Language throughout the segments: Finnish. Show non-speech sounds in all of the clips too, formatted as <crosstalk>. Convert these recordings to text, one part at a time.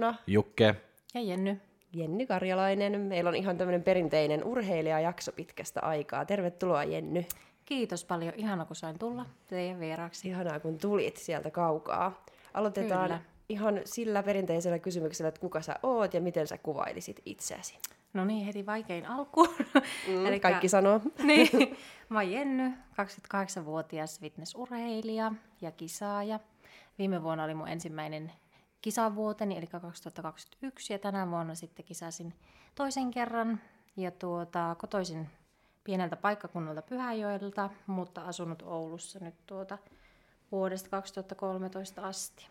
Tervetuloa. Täällä Oona, Jukke. Ja Jenny. Jenny Karjalainen. Meillä on ihan tämmöinen perinteinen urheilijajakso pitkästä aikaa. Tervetuloa Jenny. Kiitos paljon. Ihana, kun sain tulla teidän vieraaksi. Ihanaa, kun tulit sieltä kaukaa. Aloitetaan Kyllä. ihan sillä perinteisellä kysymyksellä, että kuka sä oot ja miten sä kuvailisit itseäsi. No niin, heti vaikein alkuun. Mm, Elikkä- Kaikki sanoo. <laughs> niin. Mä oon Jenny, 28-vuotias fitnessurheilija ja kisaaja. Viime vuonna oli mun ensimmäinen kisavuoteni, eli 2021, ja tänä vuonna sitten kisasin toisen kerran. Ja tuota, kotoisin pieneltä paikkakunnalta Pyhäjoelta, mutta asunut Oulussa nyt tuota vuodesta 2013 asti.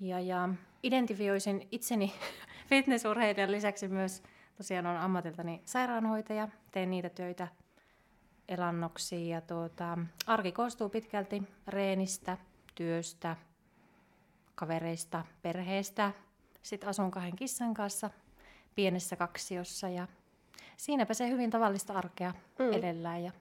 Ja, ja identifioisin itseni <laughs> fitnessurheilijan lisäksi myös tosiaan on ammatiltani sairaanhoitaja, teen niitä töitä elannoksi ja tuota, arki koostuu pitkälti reenistä, työstä, kavereista, perheestä. Sitten asun kahden kissan kanssa pienessä kaksiossa ja siinäpä se hyvin tavallista arkea mm. edellään ja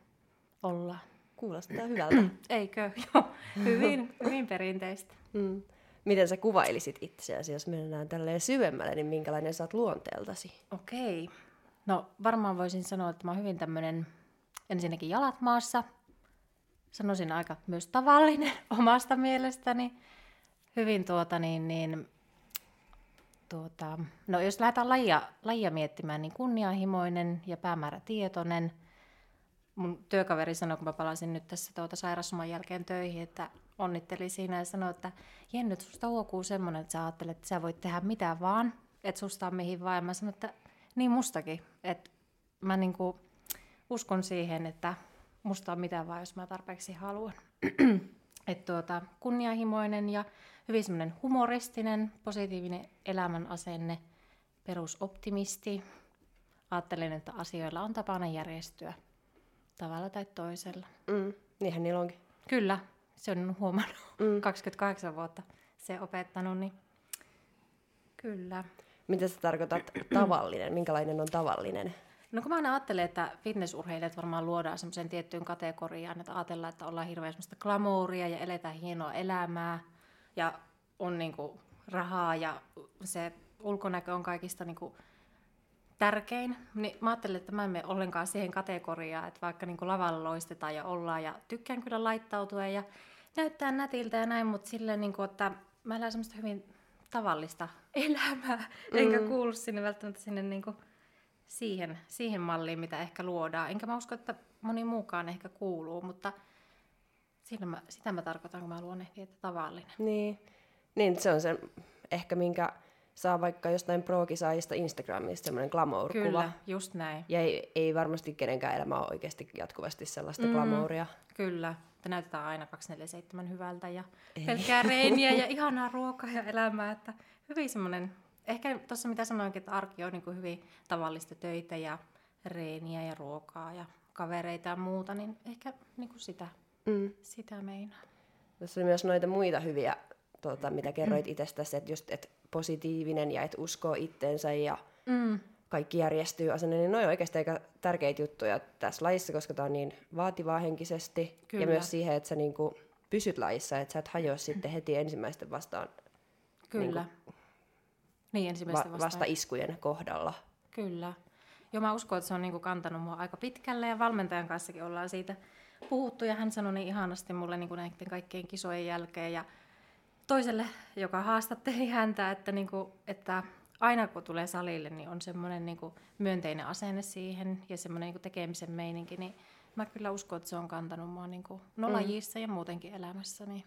ollaan. Kuulostaa hyvältä. <clears throat> Eikö? Joo, hyvin, <laughs> hyvin perinteistä. mm. Miten sä kuvailisit itseäsi, jos mennään tälleen syvemmälle, niin minkälainen sä oot luonteeltasi? Okei. No varmaan voisin sanoa, että mä oon hyvin tämmönen ensinnäkin jalat maassa. Sanoisin aika myös tavallinen <laughs> omasta mielestäni. Hyvin tuota niin, niin tuota, no jos lähdetään lajia, lajia miettimään, niin kunnianhimoinen ja päämäärätietoinen. Mun työkaveri sanoi, kun mä palasin nyt tässä tuota sairausloman jälkeen töihin, että onnitteli siinä ja sanoi, että Jenny, susta huokuu semmoinen, että sä ajattelet, että sä voit tehdä mitä vaan, että susta on mihin vaan. Ja mä sanoin, että niin mustakin, että mä niinku uskon siihen, että musta on mitä vaan, jos mä tarpeeksi haluan. Että tuota, kunnianhimoinen ja hyvin semmoinen humoristinen, positiivinen elämän asenne, perusoptimisti. Ajattelen, että asioilla on tapana järjestyä tavalla tai toisella. Mm. Niinhän niillä onkin. Kyllä, se on huomannut mm. <laughs> 28 vuotta se opettanut, niin kyllä. Mitä sä tarkoitat tavallinen? Minkälainen on tavallinen? No kun mä aina ajattelen, että fitnessurheilijat varmaan luodaan semmoisen tiettyyn kategoriaan, että ajatellaan, että ollaan hirveän semmoista glamouria ja eletään hienoa elämää ja on niinku rahaa ja se ulkonäkö on kaikista niinku tärkein. Niin mä ajattelen, että mä en mene ollenkaan siihen kategoriaan, että vaikka niinku lavalla loistetaan ja ollaan ja tykkään kyllä laittautua ja näyttää nätiltä ja näin, mutta silleen, niinku, että mä elän semmoista hyvin tavallista <laughs> elämää, enkä kuulu sinne välttämättä sinne niinku siihen, siihen malliin, mitä ehkä luodaan. Enkä mä usko, että moni muukaan ehkä kuuluu, mutta siinä mä, sitä mä tarkoitan, kun mä luonnehtin, että tavallinen. Niin. niin, se on se ehkä minkä saa vaikka jostain pro-kisaajista Instagramista semmoinen glamour-kuva. Kyllä, just näin. Ja ei, ei varmasti kenenkään elämä ole oikeasti jatkuvasti sellaista mm. glamouria. Kyllä, että näytetään aina 247 hyvältä ja Ei. pelkkää reiniä ja ihanaa ruokaa ja elämää. Että hyvin semmoinen, ehkä tuossa mitä sanoinkin, että arki on niin kuin hyvin tavallista töitä ja reeniä ja ruokaa ja kavereita ja muuta, niin ehkä niin kuin sitä, Mm. sitä meinaa. Tässä oli myös noita muita hyviä, tuota, mitä kerroit itsestäsi, että just et positiivinen ja et uskoo itteensä ja Mm. kaikki järjestyy asenne, niin ne on oikeasti aika tärkeitä juttuja tässä lajissa, koska tämä on niin vaativaa henkisesti. Kyllä. Ja myös siihen, että sä niinku pysyt lajissa, että sä et hajoa sitten heti ensimmäisten vastaan, Kyllä. Niin, ensimmäistä va- vasta iskujen kohdalla. Kyllä. Joo, mä uskon, että se on niinku kantanut mua aika pitkälle ja valmentajan kanssakin ollaan siitä puhuttu ja hän sanoi niin ihanasti mulle niinku näiden kaikkien kisojen jälkeen ja toiselle, joka haastatteli häntä, että, niinku, että aina kun tulee salille, niin on semmoinen niinku myönteinen asenne siihen ja semmoinen niinku tekemisen meininki, niin mä kyllä uskon, että se on kantanut mua niinku, no Mm. lajissa ja muutenkin elämässä niin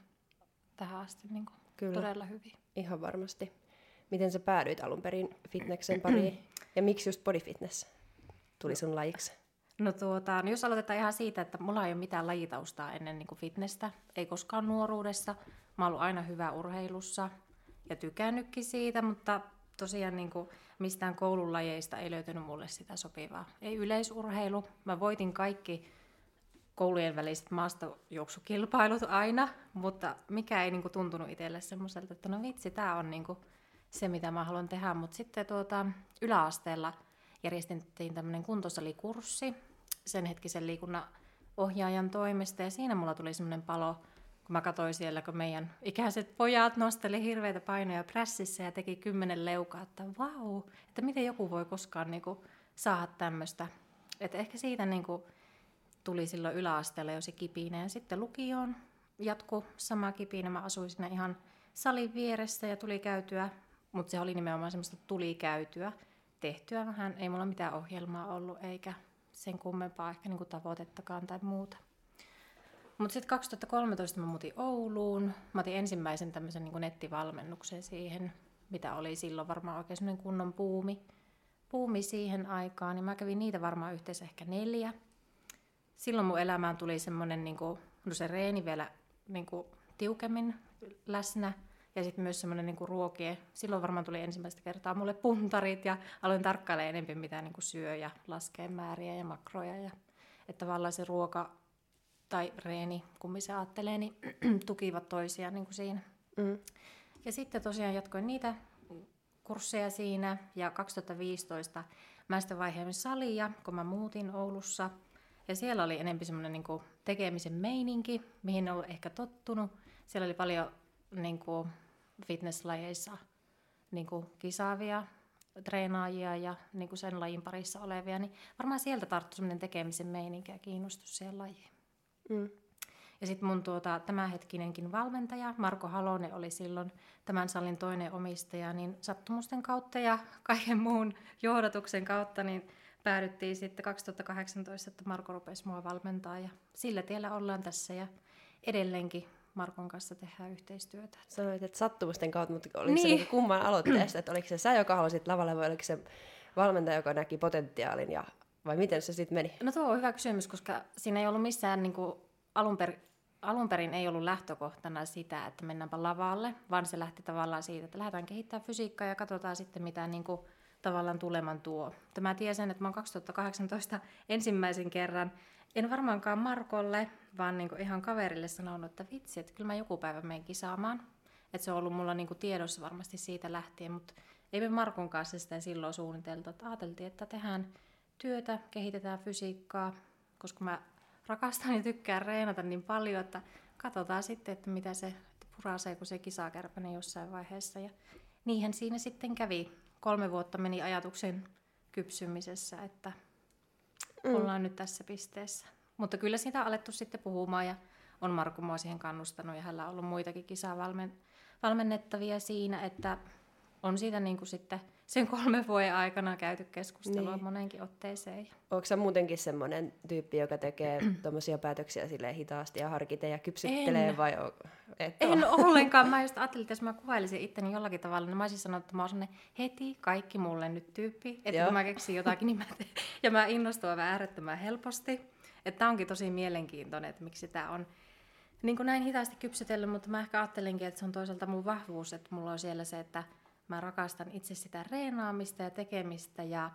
tähän asti niinku Kyllä. todella hyvin. Ihan varmasti. Miten sä päädyit alun perin fitneksen pariin? ja miksi just body fitness tuli sun lajiksi? No tuota, no jos aloitetaan ihan siitä, että mulla ei ole mitään lajitaustaa ennen niin kuin fitnessä, ei koskaan nuoruudessa. Mä oon aina hyvä urheilussa ja tykännytkin siitä, mutta tosiaan niin kuin mistään koululajeista ei löytynyt mulle sitä sopivaa. Ei yleisurheilu. Mä voitin kaikki koulujen väliset maastojuoksukilpailut aina, mutta mikä ei niin kuin tuntunut itselle semmoiselta, että no vitsi, tämä on niin kuin se, mitä mä haluan tehdä. Mutta sitten tuota, yläasteella järjestettiin tämmöinen kuntosalikurssi sen hetkisen liikunnan ohjaajan toimesta ja siinä mulla tuli semmoinen palo kun mä katsoin siellä, kun meidän ikäiset pojat nosteli hirveitä painoja prässissä ja teki kymmenen leukaa, että vau, että miten joku voi koskaan niin kuin, saada tämmöistä. Että ehkä siitä niin kuin, tuli silloin yläasteella jo se kipinä ja sitten lukioon jatku sama kipinä. Mä asuin siinä ihan salin vieressä ja tuli käytyä, mutta se oli nimenomaan semmoista tuli käytyä, tehtyä vähän. Ei mulla mitään ohjelmaa ollut eikä sen kummempaa ehkä niin kuin tavoitettakaan tai muuta. Mutta sitten 2013 mä muutin Ouluun. Mä otin ensimmäisen tämmöisen niin nettivalmennuksen siihen, mitä oli silloin varmaan oikein semmoinen kunnon puumi, puumi siihen aikaan. Niin mä kävin niitä varmaan yhteensä ehkä neljä. Silloin mun elämään tuli semmoinen, niin kuin, no se reeni vielä niin kuin, tiukemmin läsnä. Ja sitten myös semmoinen niin ruokie. Silloin varmaan tuli ensimmäistä kertaa mulle puntarit ja aloin tarkkailemaan enemmän mitä niin kuin syö ja laskee määriä ja makroja. Ja, että tavallaan se ruoka tai reeni, kummin se ajattelee, niin <clears throat> tukivat toisiaan niin kuin siinä. Mm. Ja sitten tosiaan jatkoin niitä kursseja siinä ja 2015 mä sitten vaihein salia, kun mä muutin Oulussa. Ja siellä oli enemmän semmoinen niin tekemisen meininki, mihin en ollut ehkä tottunut. Siellä oli paljon niin kuin fitnesslajeissa niin kuin kisaavia treenaajia ja niin kuin sen lajin parissa olevia, niin varmaan sieltä tarttui semmoinen tekemisen meininki ja kiinnostus siihen lajiin. Mm. Ja sitten mun tuota, tämänhetkinenkin valmentaja, Marko Halonen, oli silloin tämän salin toinen omistaja, niin sattumusten kautta ja kaiken muun johdatuksen kautta, niin päädyttiin sitten 2018, että Marko rupesi mua valmentaa ja sillä tiellä ollaan tässä ja edelleenkin Markon kanssa tehdään yhteistyötä. Sanoit, että sattumusten kautta, mutta oliko niin. se niin kumman aloitteesta, että oliko se sä, joka halusit lavalle vai oliko se valmentaja, joka näki potentiaalin ja vai miten se sitten meni? No tuo on hyvä kysymys, koska siinä ei ollut missään niin kuin, alun, per, alun perin ei ollut lähtökohtana sitä, että mennäänpä lavalle, vaan se lähti tavallaan siitä, että lähdetään kehittämään fysiikkaa ja katsotaan sitten mitä niin kuin, tavallaan tuleman tuo. Tämä tiesin, että mä oon 2018 ensimmäisen kerran, en varmaankaan Markolle, vaan niin kuin ihan kaverille sanonut, että vitsi, että kyllä mä joku päivä menen kisaamaan. Että se on ollut mulla niin kuin tiedossa varmasti siitä lähtien, mutta ei me Markon kanssa sitä silloin suunniteltu, että ajateltiin, että tehdään työtä, kehitetään fysiikkaa, koska mä rakastan ja tykkään reenata niin paljon, että katsotaan sitten, että mitä se purasee, kun se kisakärpäne jossain vaiheessa. Ja niinhän siinä sitten kävi. Kolme vuotta meni ajatuksen kypsymisessä, että mm. ollaan nyt tässä pisteessä. Mutta kyllä siitä on alettu sitten puhumaan ja on Marko mua siihen kannustanut ja hänellä on ollut muitakin kisavalmennettavia siinä, että on siitä niin kuin sitten – sen kolmen vuoden aikana käyty keskustelua niin. monenkin otteeseen. Onko sä muutenkin semmoinen tyyppi, joka tekee <clears throat> tuommoisia päätöksiä sille hitaasti ja harkiten ja kypsyttelee en. vai et En ole. ollenkaan. Mä just ajattelin, että jos mä kuvailisin itteni jollakin tavalla, niin mä olisin sanonut, että mä oon heti kaikki mulle nyt tyyppi. Että kun mä keksin jotakin, niin mä teen. Ja mä innostun äärettömän helposti. Että tää onkin tosi mielenkiintoinen, että miksi tämä on niin kuin näin hitaasti kypsytellyt, mutta mä ehkä ajattelinkin, että se on toisaalta mun vahvuus, että mulla on siellä se, että Mä rakastan itse sitä reenaamista ja tekemistä ja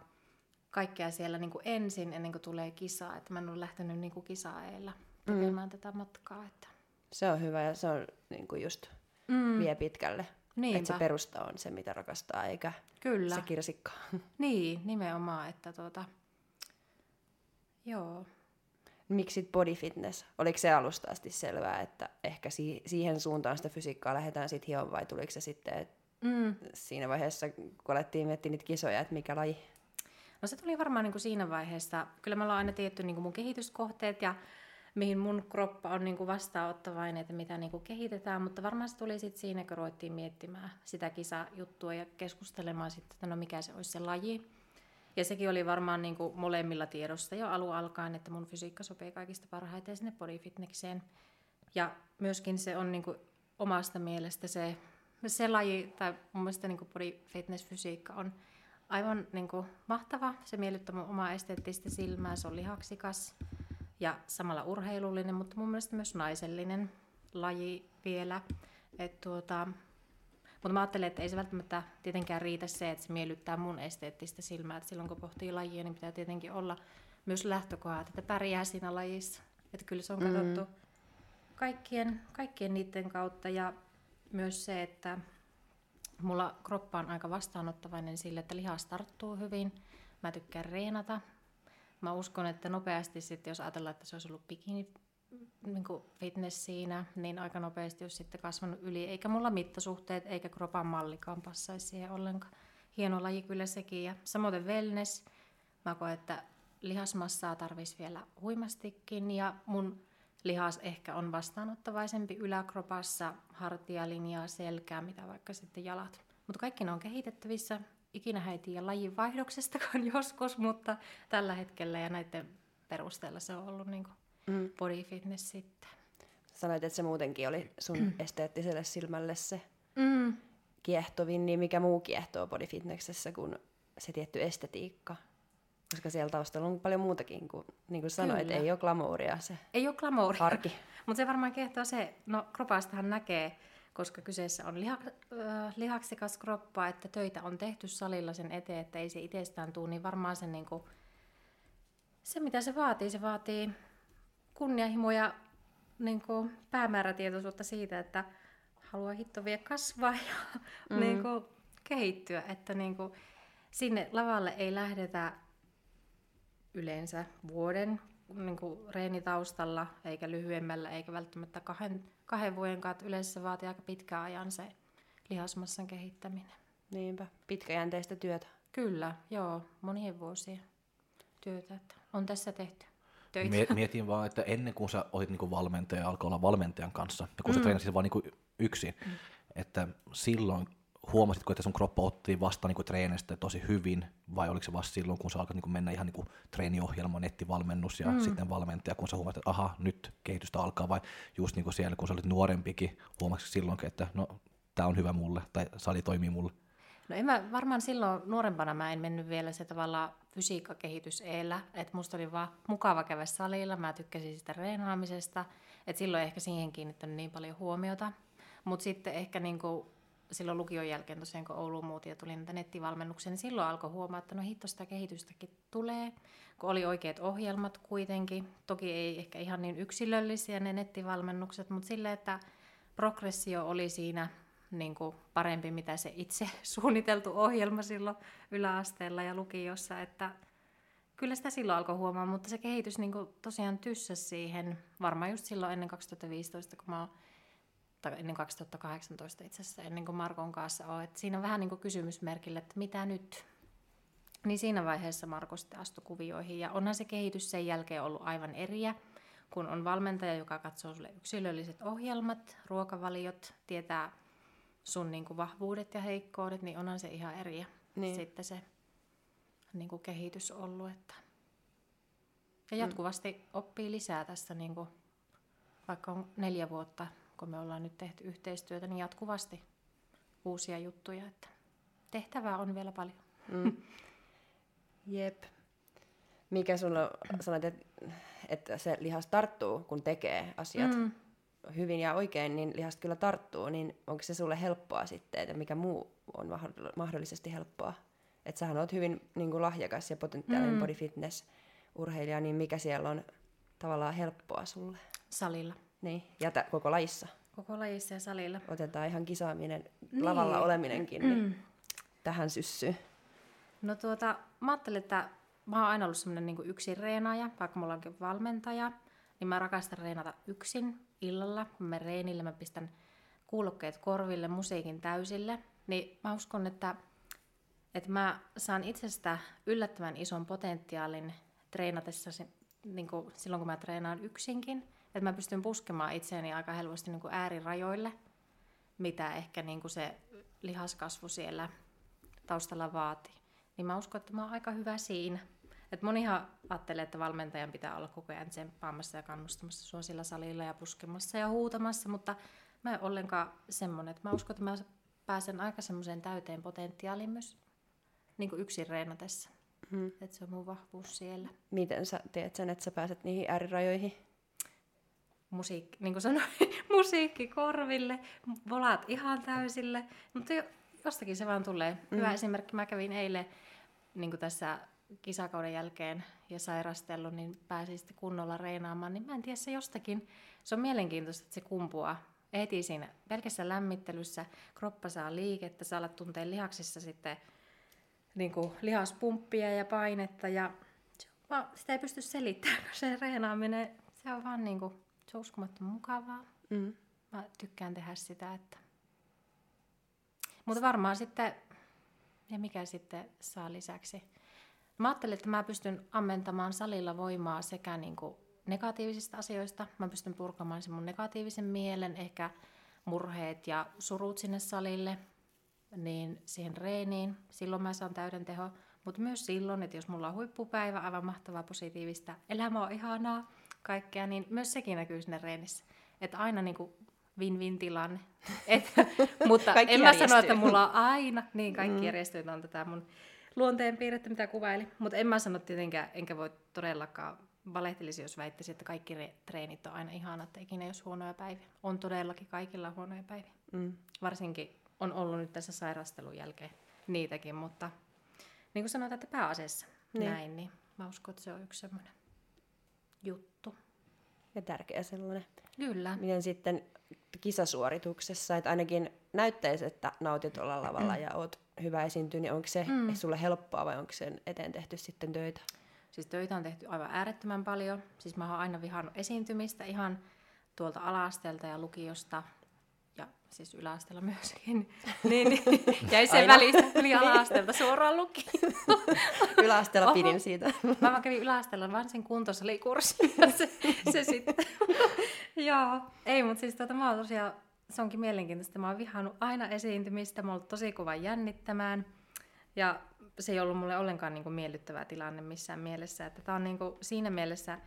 kaikkea siellä niin kuin ensin ennen kuin tulee kisaa. Että mä en ole lähtenyt niin kuin kisaeilla tekemään mm. tätä matkaa. Että... Se on hyvä ja se on niin kuin just mm. vie pitkälle. Niinpä. Että se perusta on se, mitä rakastaa, eikä Kyllä. se kirsikka. <laughs> Niin, nimenomaan. Että tuota... Joo. Miksi body fitness? Oliko se alusta asti selvää, että ehkä si- siihen suuntaan sitä fysiikkaa lähdetään sitten hioon vai tuliko se sitten, että mm. siinä vaiheessa, kun alettiin miettiä niitä kisoja, että mikä laji? No se tuli varmaan niin kuin siinä vaiheessa. Kyllä me ollaan aina tietty niin kuin mun kehityskohteet ja mihin mun kroppa on niin kuin vastaanottavainen, että mitä niin kuin kehitetään, mutta varmaan se tuli sitten siinä, kun ruvettiin miettimään sitä kisajuttua ja keskustelemaan sitten, että no mikä se olisi se laji. Ja sekin oli varmaan niin kuin molemmilla tiedossa jo alun alkaen, että mun fysiikka sopii kaikista parhaiten sinne bodyfitnekseen. Ja myöskin se on niin kuin omasta mielestä se se laji, tai mun mielestä niin body fitness fysiikka on aivan niin kuin, mahtava. Se miellyttää mun omaa esteettistä silmää, se on lihaksikas ja samalla urheilullinen, mutta mun mielestä myös naisellinen laji vielä. Et tuota, mutta mä ajattelen, että ei se välttämättä tietenkään riitä se, että se miellyttää mun esteettistä silmää. Et silloin kun pohtii lajia, niin pitää tietenkin olla myös lähtökohdat, että pärjää siinä lajissa. Että kyllä se on katsottu mm-hmm. kaikkien, kaikkien niiden kautta. Ja myös se, että mulla kroppa on aika vastaanottavainen sille, että lihas tarttuu hyvin. Mä tykkään reenata. Mä uskon, että nopeasti sitten, jos ajatellaan, että se olisi ollut bikini niin kuin fitness siinä, niin aika nopeasti olisi sitten kasvanut yli. Eikä mulla mittasuhteet eikä kropan mallikaan passaisi siihen ollenkaan. Hieno laji kyllä sekin. Ja samoin wellness. Mä koen, että lihasmassaa tarvisi vielä huimastikin ja mun lihas ehkä on vastaanottavaisempi yläkropassa, hartialinjaa, selkää, mitä vaikka sitten jalat. Mutta kaikki ne on kehitettävissä. Ikinä ei tiedä lajin vaihdoksestakaan <laughs> joskus, mutta tällä hetkellä ja näiden perusteella se on ollut niin mm. body fitness sitten. Sanoit, että se muutenkin oli sun mm. esteettiselle silmälle se mm. kiehtovin, niin mikä muu kiehtoo body fitnessessä kuin se tietty estetiikka? Koska siellä taustalla on paljon muutakin kuin, niin kuin sanoit, Kyllä. ei ole glamouria se Ei ole glamouria, arki. <laughs> mutta se varmaan kehtoo se, no kropastahan näkee, koska kyseessä on liha, äh, lihaksikas kroppa, että töitä on tehty salilla sen eteen, että ei se itsestään tule, niin varmaan se, niin kuin, se mitä se vaatii, se vaatii kunnianhimo ja niin kuin, päämäärätietoisuutta siitä, että haluaa hitto vielä kasvaa ja mm. niin kuin, kehittyä, että niin kuin, sinne lavalle ei lähdetä yleensä vuoden niin kuin reenitaustalla, eikä lyhyemmällä, eikä välttämättä kahden, kahden vuoden kanssa. Yleensä se vaatii aika pitkän ajan se lihasmassan kehittäminen. Niinpä, pitkäjänteistä työtä. Kyllä, joo, monien vuosien työtä, että on tässä tehty. Töitä. Mietin vaan, että ennen kuin sä olit niinku valmentaja, alkoi olla valmentajan kanssa, ja kun mm. sä treenasit vaan niinku yksin, mm. että silloin huomasitko, että sun kroppa otti vastaan niin treenistä tosi hyvin, vai oliko se vasta silloin, kun sä alkoi niin mennä ihan niin treeniohjelma, nettivalmennus ja mm. sitten valmentaja, kun sä huomasit, että aha, nyt kehitystä alkaa, vai just niin siellä, kun sä olit nuorempikin, huomasitko silloinkin, että no, tämä on hyvä mulle, tai sali toimii mulle? No en mä, varmaan silloin nuorempana mä en mennyt vielä se tavallaan fysiikkakehitys eellä, että musta oli vaan mukava käydä salilla, mä tykkäsin sitä reenaamisesta, että silloin ehkä siihen kiinnittänyt niin paljon huomiota, mutta sitten ehkä niinku silloin lukion jälkeen tosiaan, kun Ouluun muutin ja tulin näitä nettivalmennukseen, niin silloin alkoi huomaa, että no hitto sitä kehitystäkin tulee, kun oli oikeat ohjelmat kuitenkin. Toki ei ehkä ihan niin yksilöllisiä ne nettivalmennukset, mutta silleen, että progressio oli siinä niin kuin parempi, mitä se itse <laughs> suunniteltu ohjelma silloin yläasteella ja lukiossa, että kyllä sitä silloin alkoi huomaa, mutta se kehitys niin kuin tosiaan tyssäsi siihen, varmaan just silloin ennen 2015, kun mä oon tai ennen 2018 itse asiassa, ennen kuin Markon kanssa on. Et siinä on vähän niin kuin kysymysmerkille, että mitä nyt? Niin siinä vaiheessa Marko sitten astui kuvioihin. Ja onhan se kehitys sen jälkeen ollut aivan eriä, kun on valmentaja, joka katsoo sulle yksilölliset ohjelmat, ruokavaliot, tietää sun niin kuin vahvuudet ja heikkoudet, niin onhan se ihan eriä. Niin. Sitten se niin kuin kehitys ollut. Että... Ja mm. jatkuvasti mm. oppii lisää tässä, niin kuin, vaikka on neljä vuotta kun me ollaan nyt tehty yhteistyötä, niin jatkuvasti uusia juttuja, että tehtävää on vielä paljon. Mm. <laughs> Jep. Mikä sulla sanoit, että, että se lihas tarttuu, kun tekee asiat mm. hyvin ja oikein, niin lihas kyllä tarttuu, niin onko se sulle helppoa sitten, että mikä muu on mahdollisesti helppoa? Että sähän oot hyvin niin kuin lahjakas ja potentiaalinen mm. body fitness urheilija, niin mikä siellä on tavallaan helppoa sulle? Salilla. Niin, ja t- koko lajissa. Koko lajissa ja salilla. Otetaan ihan kisaaminen, niin. lavalla oleminenkin niin mm. tähän syssyyn. No tuota, mä ajattelin, että mä oon aina ollut semmoinen niin yksin reenaaja, vaikka mulla onkin valmentaja, niin mä rakastan reenata yksin illalla. Kun mä reenille, mä pistän kuulokkeet korville, musiikin täysille. Niin mä uskon, että, että mä saan itsestä yllättävän ison potentiaalin treenatessa niin kuin silloin, kun mä treenaan yksinkin – että mä pystyn puskemaan itseäni aika helposti niin kuin äärirajoille, mitä ehkä niin kuin se lihaskasvu siellä taustalla vaatii. Niin mä uskon, että mä oon aika hyvä siinä. Et monihan ajattelee, että valmentajan pitää olla koko ajan tsemppaamassa ja kannustamassa sua sillä salilla ja puskemassa ja huutamassa, mutta mä en ollenkaan semmonen. Että mä uskon, että mä pääsen aika semmoiseen täyteen potentiaaliin myös niin kuin yksin reenatessa. Mm. Että se on mun vahvuus siellä. Miten sä teet sen, että sä pääset niihin äärirajoihin? Musiikki, niin kuin sanoin, <laughs> musiikki korville, volat ihan täysille, mutta jostakin se vaan tulee. Mm. Hyvä esimerkki, mä kävin eilen niin kuin tässä kisakauden jälkeen ja sairastellut, niin pääsin sitten kunnolla reinaamaan, niin mä en tiedä se jostakin. Se on mielenkiintoista, että se kumpuaa heti siinä pelkässä lämmittelyssä. Kroppa saa liikettä, saa tuntee lihaksissa sitten niin kuin lihaspumppia ja painetta ja se, vaan, sitä ei pysty selittämään, kun se reenaaminen, se on vaan niin kuin Se on uskomattoman mukavaa. Mm. Mä tykkään tehdä sitä, että... Mutta varmaan sitten, ja mikä sitten saa lisäksi? Mä ajattelin, että mä pystyn ammentamaan salilla voimaa sekä niin kuin negatiivisista asioista. Mä pystyn purkamaan sen mun negatiivisen mielen, ehkä murheet ja surut sinne salille, niin siihen reeniin. Silloin mä saan täyden teho. Mutta myös silloin, että jos mulla on huippupäivä, aivan mahtavaa, positiivista, elämä on ihanaa, kaikkea, niin myös sekin näkyy sinne reenissä. Että aina niin kuin win-win tilanne. <laughs> Et, <laughs> mutta Kaikki en mä sano, järjestyy. että mulla on aina, niin kaikki mm. järjestyy, on tätä mun luonteenpiirrettä, mitä kuvaili. Mutta en mä sano tietenkään, enkä voi todellakaan valehtelisi, jos väittäisi, että kaikki re- treenit on aina ihanat, että ikinä olisi huonoja päiviä. On todellakin kaikilla huonoja päiviä. Mm. Varsinkin on ollut nyt tässä sairastelun jälkeen niitäkin, mutta niin kuin sanotaan, että pääasiassa niin. näin, niin mä uskon, että se on yksi semmoinen juttu. Ja tärkeä sellainen. Kyllä. Miten sitten kisasuorituksessa, että ainakin näyttäisi, että nautit olla lavalla ja oot hyvä esiintyä, niin onko se mm. sulle helppoa vai onko sen eteen tehty sitten töitä? Siis töitä on tehty aivan äärettömän paljon. Siis mä oon aina vihannut esiintymistä ihan tuolta alasteelta ja lukiosta. Siis yläasteella myöskin. <laughs> niin, niin. <laughs> Jäi sen Aina. välistä, tuli alasteelta suoraan lukioon. <laughs> Yläasteella Oho. pidin siitä. Mä vaan kävin yläasteella vaan sen kuntosalikurssin. se, se sitten. Joo. Ei, mutta siis tota, mä oon tosiaan, se onkin mielenkiintoista. Mä oon vihannut aina esiintymistä. Mä oon ollut tosi kova jännittämään. Ja se ei ollut mulle ollenkaan niin kuin miellyttävä tilanne missään mielessä. Että tää on niin kuin siinä mielessä,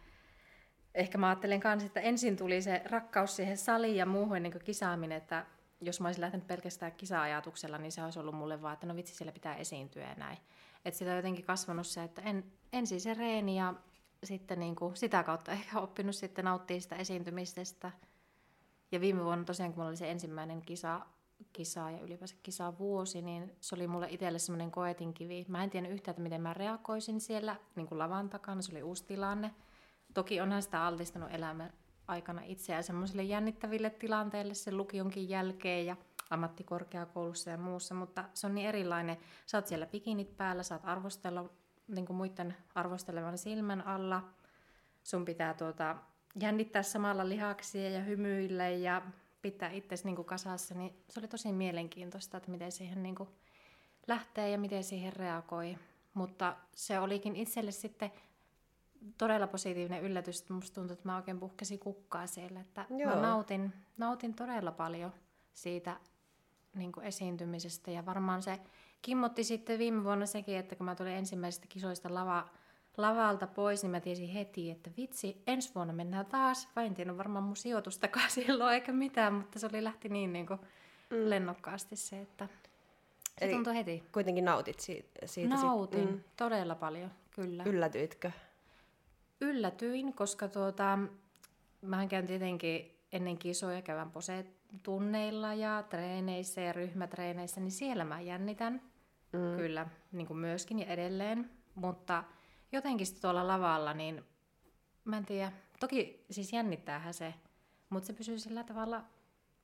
ehkä mä ajattelen kanssa, että ensin tuli se rakkaus siihen saliin ja muuhun niin kuin kisaaminen, että jos mä olisin lähtenyt pelkästään kisa-ajatuksella, niin se olisi ollut mulle vaan, että no vitsi, siellä pitää esiintyä ja näin. Että sitä on jotenkin kasvanut se, että en, ensin se reeni ja sitten niin kuin sitä kautta <laughs> ehkä oppinut sitten nauttia sitä esiintymisestä. Ja viime vuonna tosiaan, kun mulla oli se ensimmäinen kisa, kisa ja ylipäänsä kisavuosi, niin se oli mulle itselle semmoinen koetinkivi. Mä en tiennyt yhtään, että miten mä reagoisin siellä niin kuin lavan takana. Se oli uusi tilanne. Toki onhan sitä altistanut elämän aikana itseään semmoisille jännittäville tilanteille sen lukionkin jälkeen ja ammattikorkeakoulussa ja muussa, mutta se on niin erilainen. Oot siellä pikinit päällä, saat arvostella niin kuin muiden arvostelevan silmän alla. Sun pitää tuota, jännittää samalla lihaksia ja hymyillä ja pitää itsesi niin kuin kasassa, niin se oli tosi mielenkiintoista, että miten siihen niin kuin lähtee ja miten siihen reagoi. Mutta se olikin itselle sitten todella positiivinen yllätys, että musta tuntui, että mä oikein puhkesin kukkaa siellä, että Joo. mä nautin, nautin todella paljon siitä niin kuin esiintymisestä ja varmaan se kimmotti sitten viime vuonna sekin, että kun mä tulin ensimmäisestä kisoista lava, lavalta pois, niin mä tiesin heti, että vitsi, ensi vuonna mennään taas. Vai en tiedä varmaan mun sijoitustakaan <laughs> silloin eikä mitään, mutta se oli lähti niin, niin kuin mm. lennokkaasti se, että se Eli tuntui heti. Kuitenkin nautit siitä. siitä Nautin mm. todella paljon, kyllä. Yllätyitkö? Yllätyin, koska tuota, mähän käyn tietenkin ennen kisoja kävän tunneilla ja treeneissä ja ryhmätreeneissä, niin siellä mä jännitän mm. kyllä niin kuin myöskin ja edelleen. Mutta jotenkin sitten tuolla lavalla, niin mä en tiedä, toki siis jännittäähän se, mutta se pysyy sillä tavalla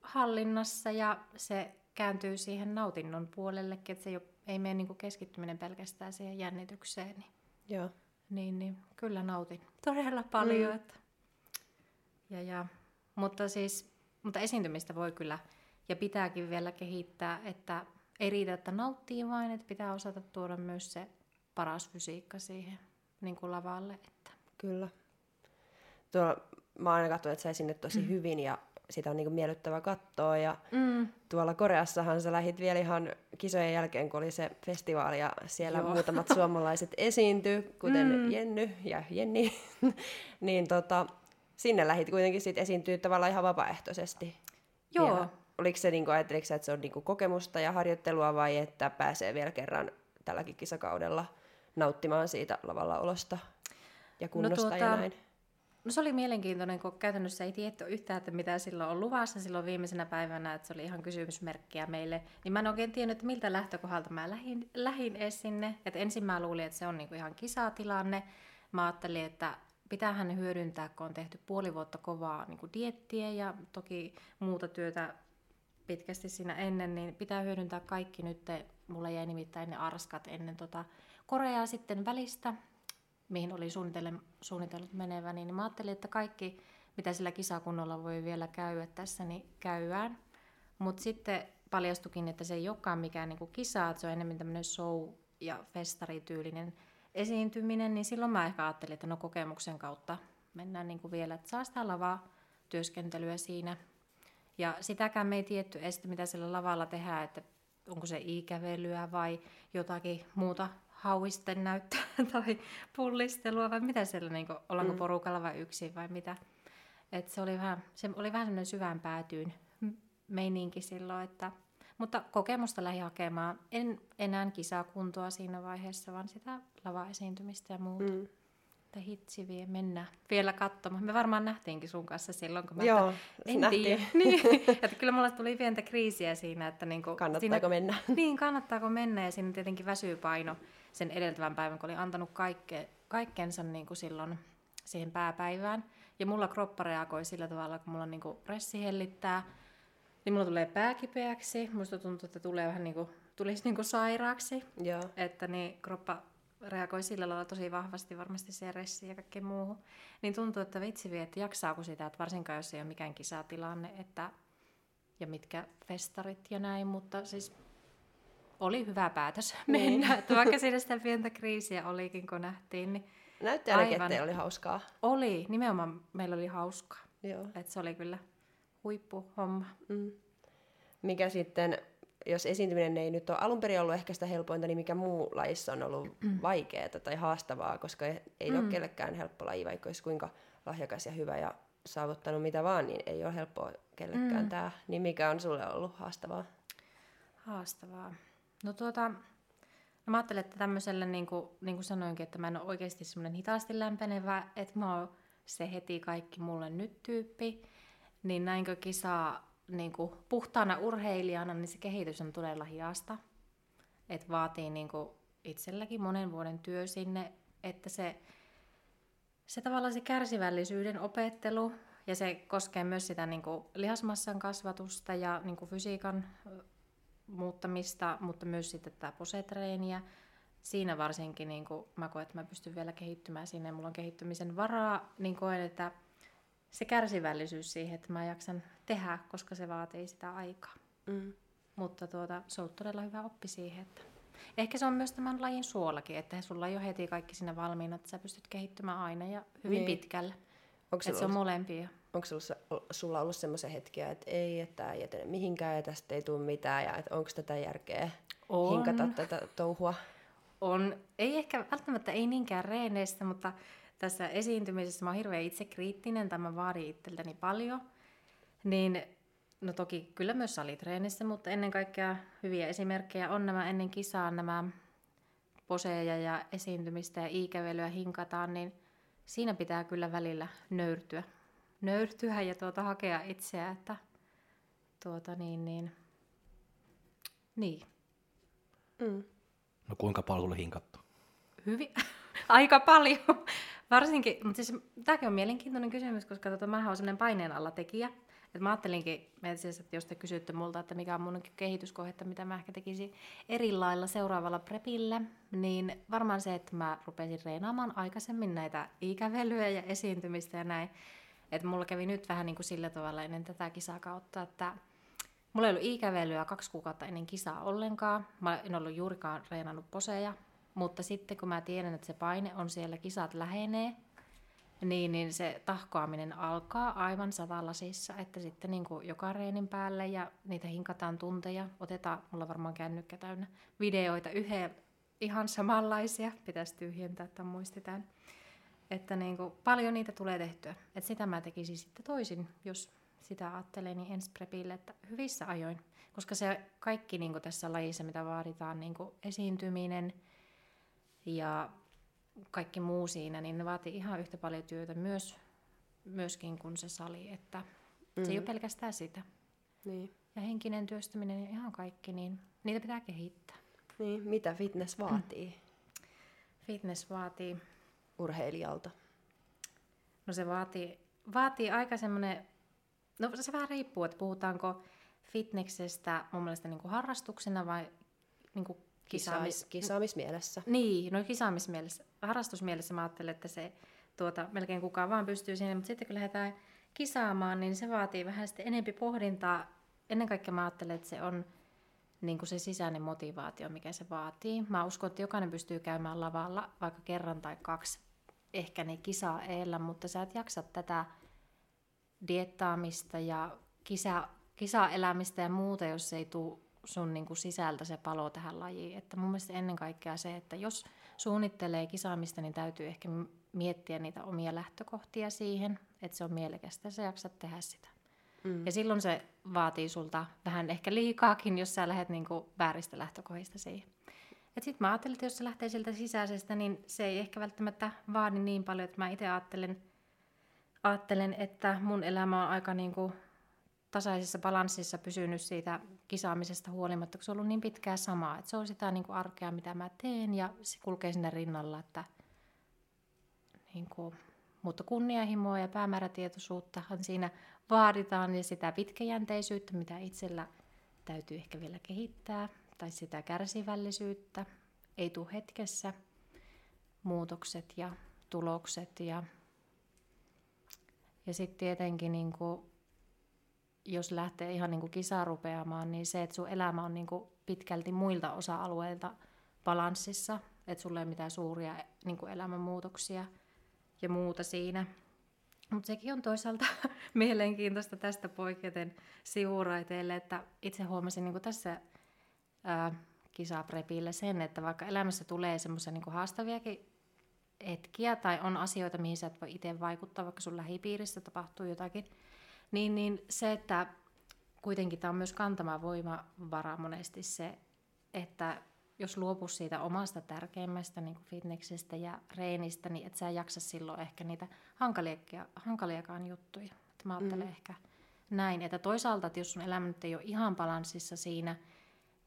hallinnassa ja se kääntyy siihen nautinnon puolellekin, että se ei, ole, ei mene niin kuin keskittyminen pelkästään siihen jännitykseen. Niin Joo. Niin, niin kyllä nautin todella paljon. Mm. Että. Ja, ja, mutta siis, mutta esiintymistä voi kyllä ja pitääkin vielä kehittää, että ei riitä, että nauttii vain, että pitää osata tuoda myös se paras fysiikka siihen niin kuin lavalle. Että. Kyllä. Tuolla, mä oon aina katsonut, että sä esiinnyt tosi mm. hyvin ja sitä on niinku miellyttävä katsoa. Ja Mm. tuolla Koreassahan sä lähit vielä ihan kisojen jälkeen, kun oli se festivaali ja siellä Joo. Muutamat <laughs> suomalaiset esiintyi, kuten Mm. Jenny ja Jenni. <laughs> niin tota, sinne lähit kuitenkin sit esiintyä tavallaan ihan vapaaehtoisesti. Joo. Vielä. Oliko se, niinku, ajatteliko sä, että se on niinku kokemusta ja harjoittelua vai että pääsee vielä kerran tälläkin kisakaudella nauttimaan siitä lavalla olosta ja kunnosta no, ja tuota, näin? No se oli mielenkiintoinen, kun käytännössä ei tiedetty yhtään, että mitä silloin on luvassa silloin viimeisenä päivänä, että se oli ihan kysymysmerkkiä meille. Niin mä en oikein tiennyt, että miltä lähtökohdalta mä lähin, lähin edes sinne. Et ensin mä luulin, että se on niinku ihan kisatilanne. Mä ajattelin, että pitäähän hyödyntää, kun on tehty puoli vuotta kovaa niinku diettiä ja toki muuta työtä pitkästi siinä ennen, niin pitää hyödyntää kaikki nyt. Mulla jäi nimittäin ne arskat ennen tota Koreaa sitten välistä, mihin oli suunnitellut, meneväni, niin mä ajattelin, että kaikki mitä sillä kisakunnolla voi vielä käydä tässä, niin käydään. Mutta sitten paljastukin, että se ei olekaan mikään niinku kisa, että se on enemmän tämmöinen show- ja festarityylinen esiintyminen, niin silloin mä ehkä ajattelin, että no kokemuksen kautta mennään niinku vielä, että saa sitä lavaa työskentelyä siinä. Ja sitäkään me ei tietty edes, mitä sillä lavalla tehdään, että onko se ikävelyä vai jotakin muuta hauisten näyttöä <laughs> tai pullistelua vai mitä siellä, niin kuin, ollaanko mm. porukalla vai yksin vai mitä. Et se oli vähän, se oli vähän semmoinen syvään päätyyn meininki silloin, että, mutta kokemusta lähi hakemaan. En enää kisakuntoa siinä vaiheessa, vaan sitä lava-esiintymistä ja muuta. Mm. Että hitsi vie, mennään vielä katsomaan. Me varmaan nähtiinkin sun kanssa silloin, kun mä Joo, että, en tiedä. <laughs> Niin, <laughs> että kyllä mulla tuli pientä kriisiä siinä, että niinku, kannattaako siinä, mennä. Niin, kannattaako mennä ja siinä tietenkin väsyy paino sen edeltävän päivän, kun oli antanut kaikke, kaikkensa niin kuin silloin siihen pääpäivään. Ja mulla kroppa reagoi sillä tavalla, kun mulla niin kuin pressi hellittää, niin mulla tulee pää kipeäksi. Musta tuntuu, että tulee vähän niin kuin, tulisi niin kuin sairaaksi. Joo. Että niin kroppa reagoi sillä lailla tosi vahvasti varmasti ressiin ja kaikkeen muuhun. Niin tuntuu, että vitsi vie, että jaksaako sitä, että varsinkaan jos ei ole mikään kisatilanne, että ja mitkä festarit ja näin, mutta siis oli hyvä päätös niin. mennä. Että vaikka siinä sitä pientä kriisiä olikin, kun nähtiin. Niin Näytti ainakin, että oli hauskaa. Oli, nimenomaan meillä oli hauskaa. Joo. Et se oli kyllä huippuhomma. Mm. Mikä sitten, jos esiintyminen ei nyt ole alun perin ollut ehkä sitä helpointa, niin mikä muu lajissa on ollut mm. vaikeaa tai haastavaa, koska ei mm. ole kellekään helppo laji, vaikka olisi kuinka lahjakas ja hyvä ja saavuttanut mitä vaan, niin ei ole helppoa kellekään mm. tämä. Niin mikä on sulle ollut haastavaa? Haastavaa. No tuota, no mä ajattelen, että tämmöisellä, niin kuin, niin kuin sanoinkin, että mä en ole oikeasti semmoinen hitaasti lämpenevä, että mä oon se heti kaikki mulle nyt tyyppi, niin näinkö kisaa niin kuin puhtaana urheilijana, niin se kehitys on todella hiasta. Että vaatii niin kuin itselläkin monen vuoden työ sinne, että se, se tavallaan se kärsivällisyyden opettelu, ja se koskee myös sitä niin kuin lihasmassan kasvatusta ja niin kuin fysiikan muuttamista, mutta myös sitten tätä posetreeniä. Siinä varsinkin niin kuin mä koen, että mä pystyn vielä kehittymään sinne ja mulla on kehittymisen varaa, niin koen, että se kärsivällisyys siihen, että mä jaksan tehdä, koska se vaatii sitä aikaa. Mm. Mutta tuota, se on todella hyvä oppi siihen, että ehkä se on myös tämän lajin suolakin, että sulla ei ole heti kaikki sinne valmiina, että sä pystyt kehittymään aina ja hyvin niin. pitkälle. Onko se, se on molempia onko sulla, sulla ollut semmoisia hetkiä, että ei, että ei etene mihinkään ja tästä ei tule mitään ja että onko tätä järkeä on. hinkata tätä touhua? On. Ei ehkä välttämättä ei niinkään reeneistä, mutta tässä esiintymisessä mä oon hirveän itsekriittinen, tämä vaadin itseltäni paljon. Niin, no toki kyllä myös salitreenissä, mutta ennen kaikkea hyviä esimerkkejä on nämä ennen kisaa nämä poseja ja esiintymistä ja iikävelyä hinkataan, niin siinä pitää kyllä välillä nöyrtyä nöyrtyä ja tuota, hakea itseä, että tuota, niin, niin, niin. Mm. No kuinka paljon oli hinkattu? Hyvin, <laughs> aika paljon. Varsinkin, mutta siis tämäkin on mielenkiintoinen kysymys, koska tota, mä oon sellainen paineen alla tekijä. Et mä ajattelinkin, että jos te kysytte multa, että mikä on mun kehityskohetta, mitä mä ehkä tekisin eri lailla seuraavalla prepillä, niin varmaan se, että mä rupesin reenaamaan aikaisemmin näitä ikävelyjä ja esiintymistä ja näin. Että mulla kävi nyt vähän niin kuin sillä tavalla ennen tätä kisakautta, että mulla ei ollut ikävelyä kaksi kuukautta ennen kisaa ollenkaan. Mä en ollut juurikaan reenannut poseja, mutta sitten kun mä tiedän, että se paine on siellä, kisat lähenee, niin, niin se tahkoaminen alkaa aivan satalasissa, että sitten niin kuin joka reenin päälle ja niitä hinkataan tunteja. Otetaan, mulla varmaan kännykkä täynnä videoita yhden ihan samanlaisia, pitäisi tyhjentää tai muistetaan. Että niin kuin, paljon niitä tulee tehtyä. Että sitä mä tekisin sitten toisin, jos sitä ajattelee, niin ensi prepille, että hyvissä ajoin. Koska se kaikki niin kuin tässä lajissa, mitä vaaditaan, niin kuin esiintyminen ja kaikki muu siinä, niin ne vaatii ihan yhtä paljon työtä myös, myöskin kuin se sali. Että mm. se ei ole mm. pelkästään sitä. Niin. Ja henkinen työstäminen ja ihan kaikki, niin niitä pitää kehittää. Niin, mitä fitness vaatii? Fitness vaatii urheilijalta? No se vaatii, vaatii aika semmoinen, no se vähän riippuu, että puhutaanko fitneksestä mun mielestä niin kuin harrastuksena vai niin kuin kisaamis... kisaamismielessä. Niin, no kisaamismielessä. Harrastusmielessä mä ajattelen, että se tuota, melkein kukaan vaan pystyy siihen, mutta sitten kun lähdetään kisaamaan, niin se vaatii vähän sitten enempi pohdintaa. Ennen kaikkea mä ajattelen, että se on niin kuin se sisäinen motivaatio, mikä se vaatii. Mä uskon, että jokainen pystyy käymään lavalla vaikka kerran tai kaksi ehkä ne kisaa eellä, mutta sä et jaksa tätä diettaamista ja kisa, kisaelämistä ja muuta, jos ei tule sun niin kuin sisältä se palo tähän lajiin. Että mun mielestä ennen kaikkea se, että jos suunnittelee kisaamista, niin täytyy ehkä miettiä niitä omia lähtökohtia siihen, että se on mielekästä ja sä jaksat tehdä sitä. Mm. Ja silloin se vaatii sulta vähän ehkä liikaakin, jos sä lähdet niin kuin vääristä lähtökohdista siihen. Sitten mä ajattelin, että jos se lähtee sieltä sisäisestä, niin se ei ehkä välttämättä vaadi niin paljon, että mä itse ajattelen, ajattelen, että mun elämä on aika niin kuin tasaisessa balanssissa pysynyt siitä kisaamisesta huolimatta, kun se on ollut niin pitkää samaa. Että se on sitä niin kuin arkea, mitä mä teen ja se kulkee sinne rinnalla, että niin kuin, mutta kunnianhimoa ja päämäärätietoisuuttahan siinä vaaditaan ja sitä pitkäjänteisyyttä, mitä itsellä täytyy ehkä vielä kehittää, tai sitä kärsivällisyyttä. Ei tule hetkessä muutokset ja tulokset ja, ja sitten tietenkin niin kuin, jos lähtee ihan niin kuin kisaa rupeamaan, niin se, että sun elämä on niin kuin pitkälti muilta osa-alueilta balanssissa, että sulla ei ole mitään suuria niin kuin elämänmuutoksia ja muuta siinä – mutta sekin on toisaalta <laughs> mielenkiintoista tästä poiketen sivuraiteille, että itse huomasin niin tässä ää, kisaprepillä sen, että vaikka elämässä tulee semmoisia niin haastaviakin hetkiä tai on asioita, mihin sä et voi itse vaikuttaa, vaikka sun lähipiirissä tapahtuu jotakin, niin, niin se, että kuitenkin tämä on myös kantama voimavara monesti se, että jos luopuisi siitä omasta tärkeimmästä niin kuin fitneksestä ja reenistä, niin et sä jaksa silloin ehkä niitä hankaliakaan juttuja. Että mä ajattelen mm. ehkä näin, että toisaalta, että jos sun elämä nyt ei ole ihan balanssissa siinä,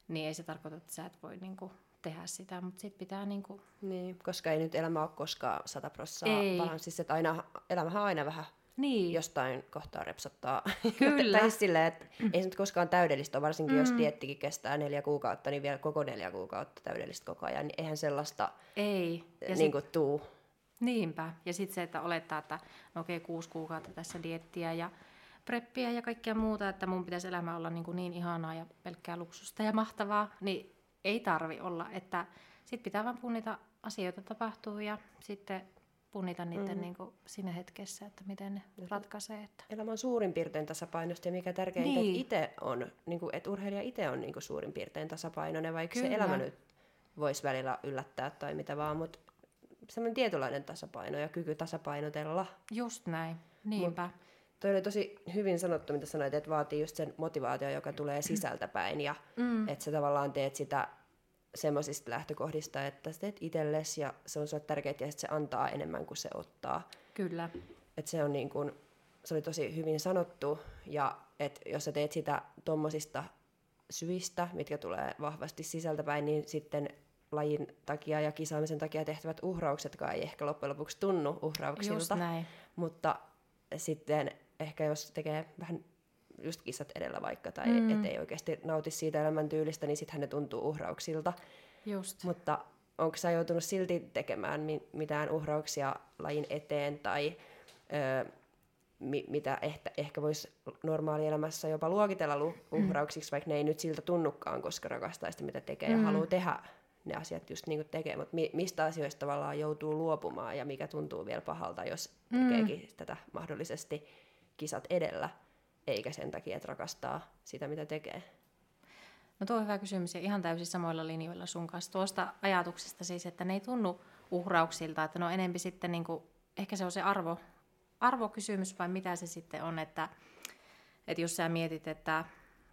niin ei se tarkoita, että sä et voi niin kuin, tehdä sitä, mutta sitten pitää niin kuin... Niin, koska ei nyt elämä ole koskaan sata prosenttia balanssissa, että aina, elämähän on aina vähän niin. jostain kohtaa repsottaa. <laughs> Kyllä. tai silleen, että ei se nyt koskaan täydellistä ole, varsinkin mm. jos diettikin kestää neljä kuukautta, niin vielä koko neljä kuukautta täydellistä koko ajan, niin eihän sellaista ei. Ja niin kuin, tuu. Niinpä. Ja sitten se, että olettaa, että no okei, okay, kuusi kuukautta tässä diettiä ja preppiä ja kaikkea muuta, että mun pitäisi elämä olla niin, kuin niin ihanaa ja pelkkää luksusta ja mahtavaa, niin ei tarvi olla. Että sitten pitää vaan punnita asioita tapahtuu ja sitten punnita niiden mm. niin kuin siinä hetkessä, että miten ne ja ratkaisee. Että... Elämä on suurin piirtein tasapainosta ja mikä tärkeintä, niin. että itse on, niin kuin, että urheilija itse on niin kuin suurin piirtein tasapainoinen, vaikka Kyllä. se elämä nyt voisi välillä yllättää tai mitä vaan, mutta semmoinen tietynlainen tasapaino ja kyky tasapainotella. Just näin, niinpä. Mut toi oli tosi hyvin sanottu, mitä sanoit, että vaatii just sen motivaatio, joka tulee sisältäpäin ja mm. että sä tavallaan teet sitä semmoisista lähtökohdista, että sä teet itsellesi ja se on sulle tärkeää ja se antaa enemmän kuin se ottaa. Kyllä. Et se on niin kun, se oli tosi hyvin sanottu ja että jos sä teet sitä tuommoisista syistä, mitkä tulee vahvasti sisältäpäin, niin sitten lajin takia ja kisaamisen takia tehtävät uhrauksetkaan ei ehkä loppujen lopuksi tunnu uhrauksilta. Just näin. Mutta sitten ehkä jos tekee vähän just kissat edellä vaikka, tai mm. ettei oikeasti nauti siitä elämäntyylistä, niin sittenhän ne tuntuu uhrauksilta. Just. Mutta onko sä joutunut silti tekemään mi- mitään uhrauksia lajin eteen, tai ö, mi- mitä ehkä, ehkä voisi normaalielämässä jopa luokitella lu- mm. uhrauksiksi, mm. vaikka ne ei nyt siltä tunnukaan, koska rakastaa sitä, mitä tekee mm. ja haluaa tehdä ne asiat just niin kuin tekee, mutta mi- mistä asioista tavallaan joutuu luopumaan ja mikä tuntuu vielä pahalta, jos mm. tekeekin tätä mahdollisesti kisat edellä eikä sen takia, että rakastaa sitä, mitä tekee? No tuo on hyvä kysymys ja ihan täysin samoilla linjoilla sun kanssa. Tuosta ajatuksesta siis, että ne ei tunnu uhrauksilta, että no enempi sitten niin kuin, ehkä se on se arvo, arvokysymys vai mitä se sitten on, että, että jos sä mietit, että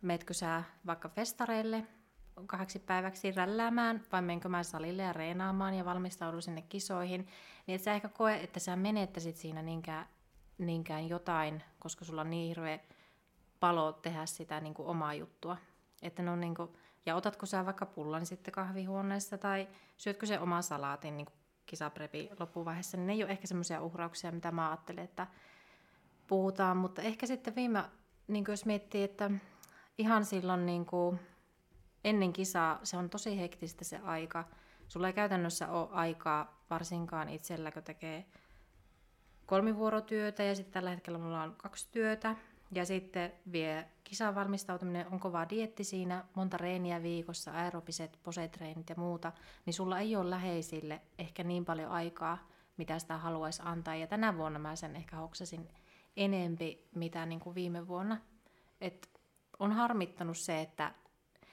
meetkö sä vaikka festareille kahdeksi päiväksi rälläämään vai menkö mä salille ja reenaamaan ja valmistaudun sinne kisoihin, niin et sä ehkä koe, että sä menettäisit siinä niinkään, niinkään jotain, koska sulla on niin hirveä palo tehdä sitä niin kuin omaa juttua. Että ne on niin kuin, ja otatko sä vaikka pullan sitten kahvihuoneessa tai syötkö se oma salaatin niin kisaprepi loppuvaiheessa, niin ne ei ole ehkä semmoisia uhrauksia, mitä mä ajattelen, että puhutaan. Mutta ehkä sitten viime, niin jos miettii, että ihan silloin niin kuin ennen kisaa se on tosi hektistä se aika. Sulla ei käytännössä ole aikaa varsinkaan itsellä, kun tekee kolmivuorotyötä ja sitten tällä hetkellä mulla on kaksi työtä. Ja sitten vie kisaan valmistautuminen, on kova dietti siinä, monta reeniä viikossa, aerobiset, posetreenit ja muuta, niin sulla ei ole läheisille ehkä niin paljon aikaa, mitä sitä haluaisi antaa. Ja tänä vuonna mä sen ehkä hoksasin enempi, mitä niin kuin viime vuonna. Et on harmittanut se, että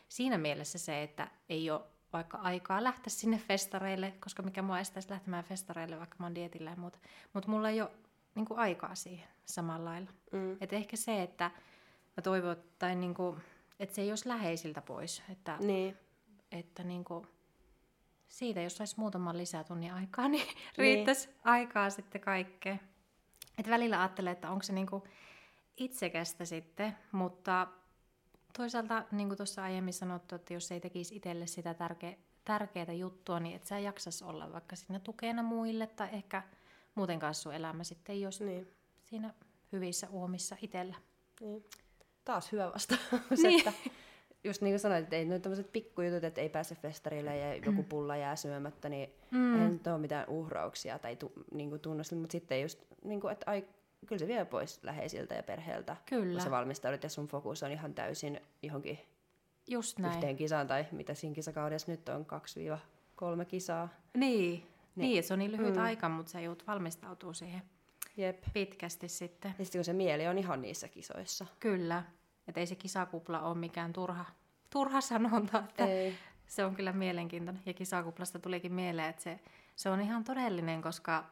siinä mielessä se, että ei ole vaikka aikaa lähteä sinne festareille, koska mikä mua estäisi lähtemään festareille, vaikka mä oon dietillä ja muuta. Mutta mulla ei ole niin kuin, aikaa siihen samalla lailla. Mm. Et ehkä se, että mä toivon, tai niin kuin, että se ei olisi läheisiltä pois. Että, Niin. että niin kuin, siitä, jos saisi muutaman lisätunnin aikaa, <laughs> niin riittäisi aikaa sitten kaikkeen. Et välillä ajattelee, että onko se niinku itsekästä sitten, mutta toisaalta, niin kuin tuossa aiemmin sanottu, että jos ei tekisi itselle sitä tärkeä, tärkeää juttua, niin et sä jaksas olla vaikka siinä tukena muille, tai ehkä muutenkaan sun elämä sitten ei olisi Niin. siinä hyvissä uomissa itsellä. niin. Taas hyvä vastaus, <laughs> Niin. että just niin kuin sanoit, että ei nyt tämmöiset pikkujutut, että ei pääse festarille ja <clears throat> joku pulla jää syömättä, niin mm. ei nyt ole mitään uhrauksia tai tu, niin kuin tunnustelua, mutta sitten just, niin kuin, että ai, kyllä se vie pois läheisiltä ja perheeltä, Kyllä. kun sä valmistaudut ja sun fokus on ihan täysin johonkin Just näin. yhteen kisaan tai mitä siinä kisakaudessa nyt on, 2-3 kisaa. Niin. Niin. niin, se on niin lyhyt Mm. aika, mutta sä joudut valmistautua siihen Jep. pitkästi sitten. Ja sitten kun se mieli on ihan niissä kisoissa. Kyllä. Että ei se kisakupla ole mikään turha, turha sanonta. Että Ei. Se on kyllä mielenkiintoinen. Ja kisakuplasta tulikin mieleen, että se, se on ihan todellinen, koska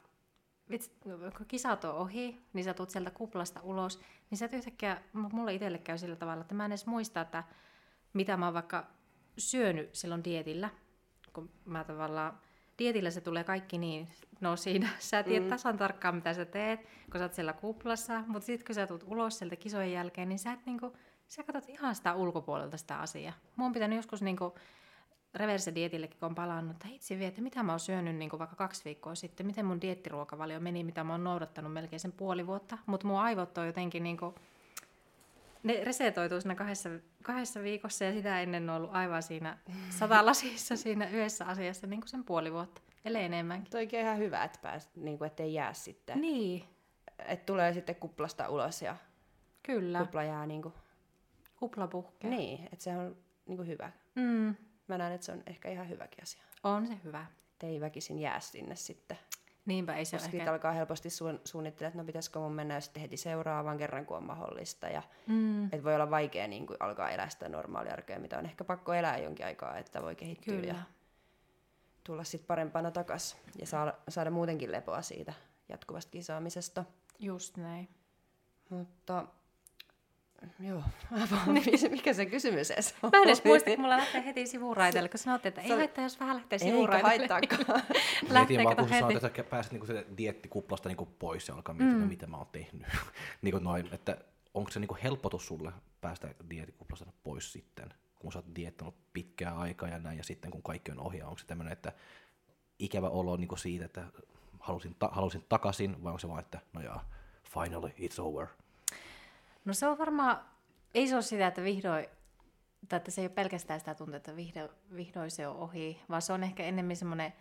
vitsi, kun kisat on ohi, niin sä tulet sieltä kuplasta ulos, niin sä et yhtäkkiä, mulle itselle käy sillä tavalla, että mä en edes muista, että mitä mä oon vaikka syönyt silloin dietillä, kun mä tavallaan, dietillä se tulee kaikki niin, no siinä, <laughs> sä tiedät mm. tasan tarkkaan mitä sä teet, kun sä oot siellä kuplassa, mutta sitten kun sä tulet ulos sieltä kisojen jälkeen, niin sä et niinku, sä katsot ihan sitä ulkopuolelta sitä asiaa. Mun on pitänyt joskus niinku reverse-dietillekin, kun on palannut, että hitsi vie, että mitä mä oon syönyt niin vaikka kaksi viikkoa sitten, miten mun diettiruokavalio meni, mitä mä oon noudattanut melkein sen puoli vuotta, mutta mun aivot on jotenkin niin kuin, ne resetoituu siinä kahdessa, kahdessa viikossa ja sitä ennen on ollut aivan siinä satalasissa <laughs> siinä yhdessä asiassa niin kuin sen puoli vuotta, ellei enemmänkin. Toikin on ihan hyvä, että pääs, niin kuin, ettei jää sitten. Niin, Että tulee sitten kuplasta ulos ja kyllä. kupla jää niin kuin, Kupla puhkee. niin, että se on niin kuin hyvä. Mm, Mä näen, että se on ehkä ihan hyväkin asia. on se hyvä. Että ei väkisin jää sinne sitten. Niinpä ei se Koska ole ehkä... alkaa helposti suun, suunnittelemaan, että no pitäisikö mun mennä sitten heti seuraavan kerran, kun on mahdollista. Ja Mm, että voi olla vaikea niin kuin alkaa elää sitä normaalia arkea, mitä on ehkä pakko elää jonkin aikaa, että voi kehittyä kyllä. ja tulla sitten parempana takas ja saada, saada muutenkin lepoa siitä jatkuvasta kisaamisesta. Just näin. Mutta joo, mikä se kysymys edes on? Mä en edes muista, kun mulla lähtee heti sivuraiteelle, kun sanottiin, että ei Se haittaa, jos vähän lähtee Eikä sivuraiteelle. haittaakaan. <laughs> Mietin Lähtee vaan, kato kun heti. sanoit, että pääset niinku se diettikuplasta niinku pois ja alkaa miettiä, mm. mitä mä oon tehnyt. <laughs> niinku noin, että onko se niinku helpotus sulle päästä diettikuplasta pois sitten, kun sä oot diettannut pitkää aikaa ja näin, ja sitten kun kaikki on ohi, onko se tämmöinen, että ikävä olo niinku siitä, että halusin, ta- halusin takaisin, vai onko se vaan, että no jaa, finally, it's over. No se on varmaan, ei se ole sitä, että vihdoin, tai että se ei ole pelkästään sitä tuntea, että vihdoin, vihdoin se on ohi, vaan se on ehkä enemmän semmoinen,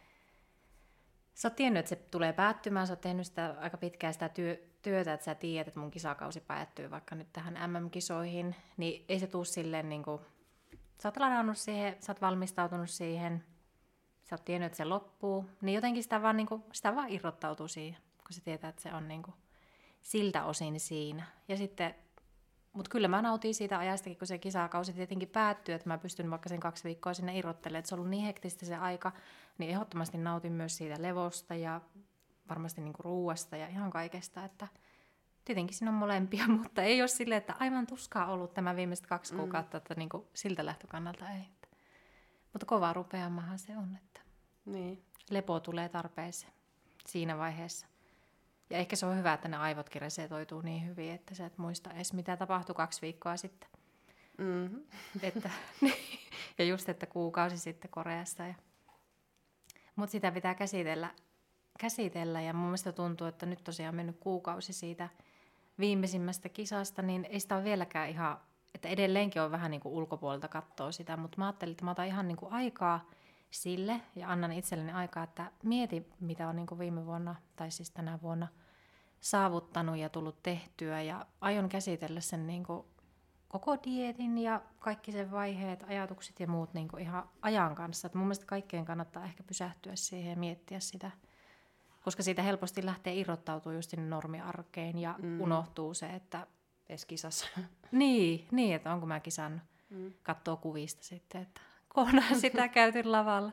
sä oot tiennyt, että se tulee päättymään, sä oot tehnyt sitä aika pitkään sitä työ, työtä, että sä tiedät, että mun kisakausi päättyy vaikka nyt tähän MM-kisoihin, niin ei se tuu silleen niin kuin, sä oot ladannut siihen, sä oot valmistautunut siihen, sä oot tiennyt, että se loppuu, niin jotenkin sitä vaan, niin kuin, sitä vaan irrottautuu siihen, kun se tietää, että se on niin kuin, siltä osin siinä. Ja sitten, mutta kyllä mä nautin siitä ajastakin, kun se kisakausi tietenkin päättyy, että mä pystyn vaikka sen kaksi viikkoa sinne irrottelemaan, että se on ollut niin hektistä se aika, niin ehdottomasti nautin myös siitä levosta ja varmasti niinku ruuasta ja ihan kaikesta, että tietenkin siinä on molempia, <laughs> mutta ei ole silleen, että aivan tuskaa ollut tämä viimeiset kaksi Mm. kuukautta, että niinku siltä lähtökannalta ei. Mutta kova rupeamahan se on, että niin. lepo tulee tarpeeseen siinä vaiheessa. Ja ehkä se on hyvä, että ne aivotkin resetoituu niin hyvin, että sä et muista edes mitä tapahtui kaksi viikkoa sitten. Mm-hmm. <laughs> Että, ja just, että kuukausi sitten Koreassa. Ja... Mutta sitä pitää käsitellä, käsitellä ja mun mielestä tuntuu, että nyt tosiaan on mennyt kuukausi siitä viimeisimmästä kisasta, niin ei sitä ole vieläkään ihan, että edelleenkin on vähän niin kuin ulkopuolelta katsoa sitä, mutta mä ajattelin, että mä otan ihan niin kuin aikaa sille ja annan itselleni aikaa, että mieti, mitä on niin viime vuonna tai siis tänä vuonna saavuttanut ja tullut tehtyä ja aion käsitellä sen niin koko dietin ja kaikki sen vaiheet, ajatukset ja muut niin ihan ajan kanssa. Et mun mielestä kaikkeen kannattaa ehkä pysähtyä siihen ja miettiä sitä, koska siitä helposti lähtee irrottautua just sinne normiarkeen ja mm. unohtuu se, että... Edes kisassa. Niin, niin, että onko mä kisannut. Mm. Katsoo kuvista sitten, että koonaan <laughs> sitä käytin lavalla.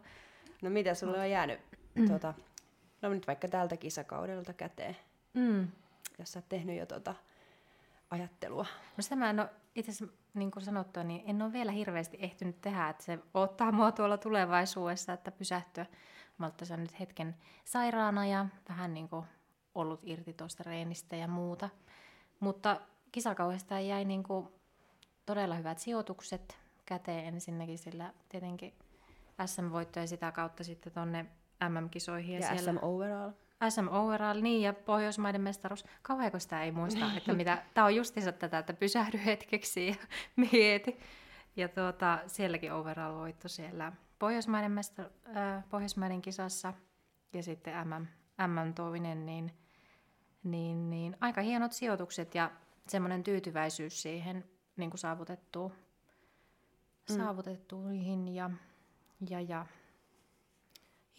No mitä sulle on jäänyt tuota, no nyt vaikka tältä kisakaudelta käteen, mm. jos sä oot tehnyt jo tuota ajattelua? No sitä mä en ole, itse asiassa niin kuin sanottua, niin en ole vielä hirveästi ehtinyt tehdä, että se ottaa mua tuolla tulevaisuudessa, että pysähtyä. Mä olen nyt hetken sairaana ja vähän niin kuin ollut irti tuosta reenistä ja muuta. Mutta kisakauesta jäi niin kuin todella hyvät sijoitukset käteen ensinnäkin, sillä tietenkin SM-voitto ja sitä kautta sitten tuonne MM-kisoihin. Ja, ja siellä... SM Overall. SM Overall, niin, ja Pohjoismaiden mestaruus. Kauheako sitä ei muista, että <laughs> mitä, tämä on justiinsa tätä, että pysähdy hetkeksi ja <laughs> mieti. Ja tuota, sielläkin overall-voitto siellä Pohjoismaiden, mesta, äh, Pohjoismaiden kisassa ja sitten MM, MM toinen, niin, niin, niin aika hienot sijoitukset ja semmoinen tyytyväisyys siihen niin kuin saavutettuun, mm. saavutettuihin ja, ja, ja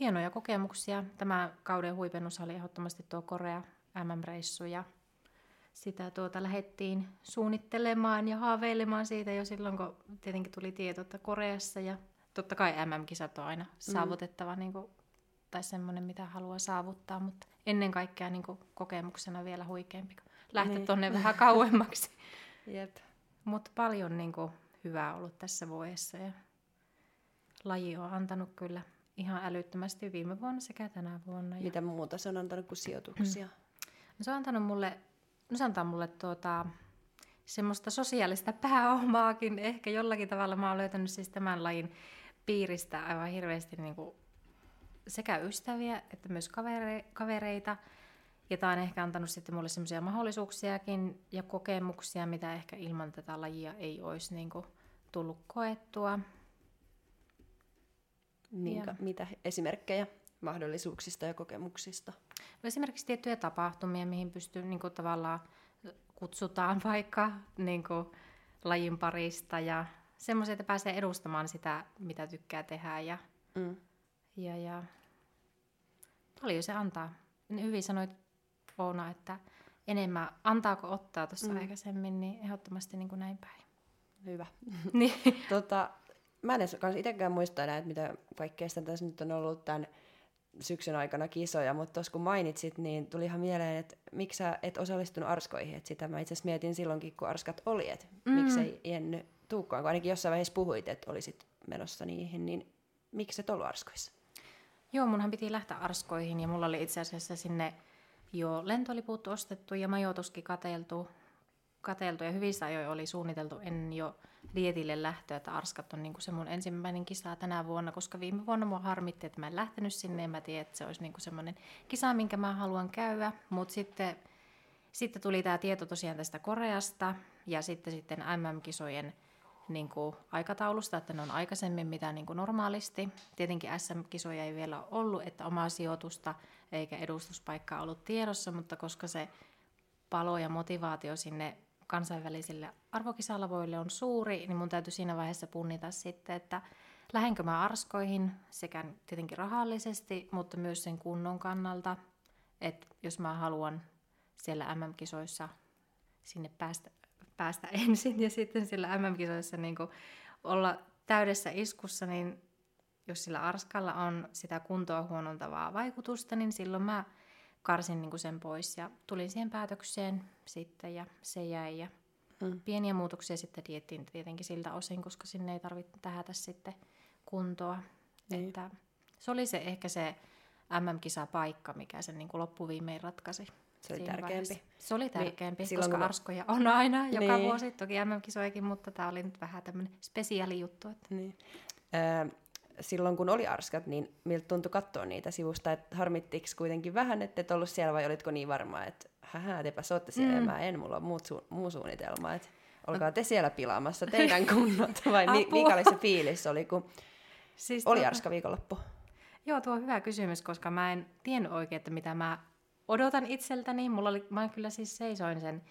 hienoja kokemuksia. Tämä kauden huipennus oli ehdottomasti tuo Korea MM-reissu ja sitä tuota lähdettiin suunnittelemaan ja haaveilemaan siitä jo silloin, kun tietenkin tuli tieto, että Koreassa ja totta kai MM-kisat on aina mm. saavutettava niin kuin, tai semmoinen, mitä haluaa saavuttaa, mutta ennen kaikkea niin kuin, kokemuksena vielä huikeampi, kun lähteä niin. tuonne vähän kauemmaksi. <laughs> Jep. Mutta paljon niin kuin, hyvää ollut tässä vuodessa ja laji on antanut kyllä ihan älyttömästi viime vuonna sekä tänä vuonna. Ja... Mitä muuta se on antanut kuin sijoituksia? No se on antanut mulle, no se antaa mulle tuota, semmoista sosiaalista pääomaakin. Ehkä jollakin tavalla mä oon löytänyt siis tämän lajin piiristä aivan hirveästi niin kuin sekä ystäviä että myös kavere, kavereita. Ja tämä on ehkä antanut sitten mulle semmoisia mahdollisuuksiakin ja kokemuksia, mitä ehkä ilman tätä lajia ei olisi niin kuin tullut koettua. Minkä, mitä esimerkkejä mahdollisuuksista ja kokemuksista? No esimerkiksi tiettyjä tapahtumia, mihin pystyy niin kuin tavallaan kutsutaan <laughs> vaikka niin kuin, lajin parista ja semmoisia, että pääsee edustamaan sitä, mitä tykkää tehdä ja, mm. ja, ja paljon se antaa. Hyvin sanoit Oona, että enemmän antaako ottaa tuossa mm. aikaisemmin, niin ehdottomasti niin kuin näin päin. Hyvä. <laughs> <laughs> niin. tota, mä en edes itsekään muista enää, että mitä kaikkea sitä tässä nyt on ollut tämän syksyn aikana kisoja, mutta tuossa kun mainitsit, niin tuli ihan mieleen, että miksi sä et osallistunut arskoihin. Että sitä mä itse asiassa mietin silloinkin, kun arskat oli, että mm. miksei Jenny tuukkaan, kun ainakin jossain vaiheessa puhuit, että olisit menossa niihin, niin miksi et ollut arskoissa? Joo, munhan piti lähteä arskoihin ja mulla oli itse asiassa sinne jo lentoliput ostettu ja majoituskin kateltu, kateltu ja hyvissä ajoin oli suunniteltu en jo dietille lähtöä, että Arskat on niinku se mun ensimmäinen kisa tänä vuonna, koska viime vuonna mua harmitti, että mä en lähtenyt sinne ja mä tiedän, että se olisi niinku semmoinen kisa, minkä mä haluan käydä, mutta sitten, sitten tuli tämä tieto tosiaan tästä Koreasta ja sitten, sitten MM-kisojen niin kuin aikataulusta, että ne on aikaisemmin mitä niin kuin normaalisti. Tietenkin SM-kisoja ei vielä ollut, että omaa sijoitusta eikä edustuspaikkaa ollut tiedossa, mutta koska se palo ja motivaatio sinne kansainvälisille arvokisalavoille on suuri, niin mun täytyy siinä vaiheessa punnita sitten, että lähdenkö mä arskoihin sekä tietenkin rahallisesti, mutta myös sen kunnon kannalta, että jos mä haluan siellä MM-kisoissa sinne päästä, päästä <laughs> ensin ja sitten sillä MM-kisoissa niin olla täydessä iskussa, niin jos sillä arskalla on sitä kuntoa huonontavaa vaikutusta, niin silloin mä karsin niin sen pois ja tulin siihen päätökseen sitten ja se jäi. Ja mm. Pieniä muutoksia sitten diettiin tietenkin siltä osin, koska sinne ei tarvitse tähätä sitten kuntoa. Niin. Että se oli se ehkä se MM-kisapaikka, mikä sen niin loppuviimein ratkaisi. Se oli tärkeämpi. Vaiheessa. Se oli niin, tärkeämpi, niin, koska kun... arskoja on aina joka niin. vuosi, toki MM-kisojakin, mutta tämä oli nyt vähän tämmöinen spesiaali juttu. Että... Niin. Öö, silloin kun oli arskat, niin miltä tuntui katsoa niitä sivusta, että harmittiko kuitenkin vähän, että et ollut siellä vai olitko niin varma, että hähä, tepä olette siellä mm. ja mä en, mulla on muut su- muu suunnitelma, että olkaa te siellä pilaamassa teidän <laughs> kunnot, vai mi- mikä oli se fiilis, oli kun siis oli tuota... arska viikonloppu? Joo, tuo on hyvä kysymys, koska mä en tiennyt oikein, että mitä mä odotan itseltäni. Mulla oli, mä kyllä siis seisoin sen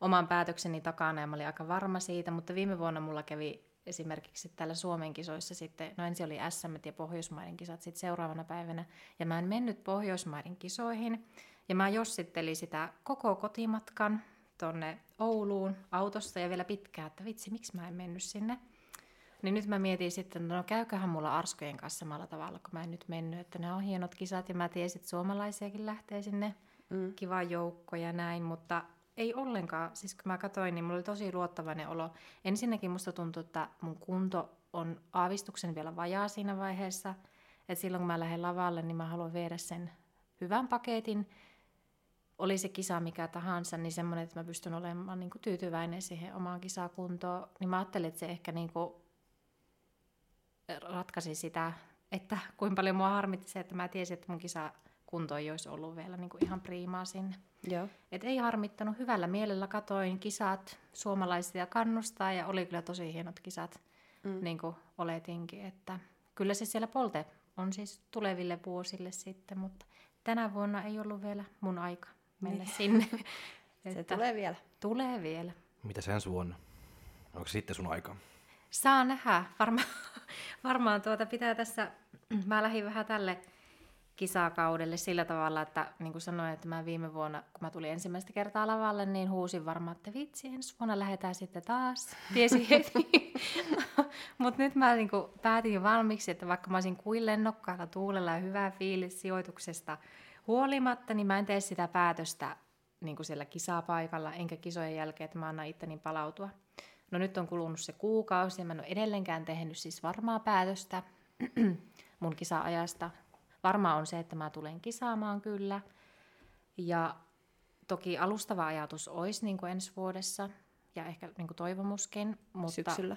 oman päätökseni takana ja mä olin aika varma siitä, mutta viime vuonna mulla kävi esimerkiksi täällä Suomen kisoissa sitten, no ensin oli SM ja Pohjoismaiden kisat sitten seuraavana päivänä, ja mä en mennyt Pohjoismaiden kisoihin, ja mä jossittelin sitä koko kotimatkan tonne Ouluun autossa ja vielä pitkään, että vitsi, miksi mä en mennyt sinne. Niin nyt mä mietin sitten, no käyköhän mulla Arskojen kanssa samalla tavalla, kun mä en nyt mennyt, että ne on hienot kisat ja mä tiesin, että suomalaisiakin lähtee sinne, mm. kiva joukko ja näin, mutta ei ollenkaan. Siis kun mä katsoin, niin mulla oli tosi luottavainen olo. Ensinnäkin musta tuntui, että mun kunto on aavistuksen vielä vajaa siinä vaiheessa. Että silloin kun mä lähden lavalle, niin mä haluan viedä sen hyvän paketin. Oli se kisa mikä tahansa, niin semmoinen, että mä pystyn olemaan niin kuin tyytyväinen siihen omaan kisakuntoon. Niin mä ajattelin, että se ehkä niin kuin ratkaisi sitä, että kuinka paljon mua harmitti se, että mä tiesin, että mun kisa kunto ei olisi ollut vielä niin kuin ihan priimaa sinne. Joo. Et ei harmittanut. Hyvällä mielellä katoin kisat suomalaisia kannustaa ja oli kyllä tosi hienot kisat, mm. niin kuin oletinkin. Että kyllä se siellä polte on siis tuleville vuosille sitten, mutta tänä vuonna ei ollut vielä mun aika mennä niin. sinne. <laughs> se tulee vielä. Tulee vielä. Mitä sen vuonna? Onko sitten sun aika? Saa nähdä. Varma, <laughs> varmaan tuota pitää tässä, <clears throat> mä lähdin vähän tälle kisakaudelle sillä tavalla, että niin kuin sanoin, että mä viime vuonna, kun mä tulin ensimmäistä kertaa lavalle, niin huusin varmaan, että vitsi, ensi vuonna lähdetään sitten taas. Tiesi heti. <laughs> Mutta nyt mä niin kuin päätin valmiiksi, että vaikka mä olisin kuin lennokkaalla tuulella ja hyvää fiilis sijoituksesta huolimatta, niin mä en tee sitä päätöstä niin kuin siellä kisapaikalla, enkä kisojen jälkeen, että mä annan itteni palautua. No nyt on kulunut se kuukausi ja mä en ole edelleenkään tehnyt siis varmaa päätöstä <clears throat> mun kisa-ajasta, Varmaan on se, että mä tulen kisaamaan kyllä. Ja toki alustava ajatus olisi niin kuin ensi vuodessa ja ehkä niin kuin toivomuskin. Mutta syksyllä?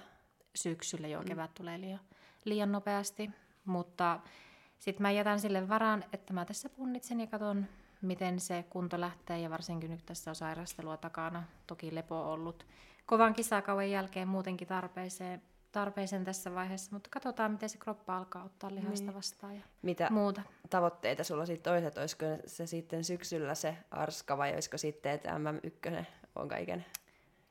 Syksyllä, joo, mm. kevät tulee liian, liian nopeasti. Mutta sitten mä jätän sille varaan, että mä tässä punnitsen ja katson, miten se kunto lähtee. Ja varsinkin nyt tässä on sairastelua takana, toki lepo ollut kovan kisakauden jälkeen muutenkin tarpeeseen tarpeeseen tässä vaiheessa, mutta katsotaan, miten se kroppa alkaa ottaa lihasta niin. vastaan ja Mitä muuta. tavoitteita sulla sitten olisi, että olisiko se sitten syksyllä se arska vai olisiko sitten, että MM1 on kaiken?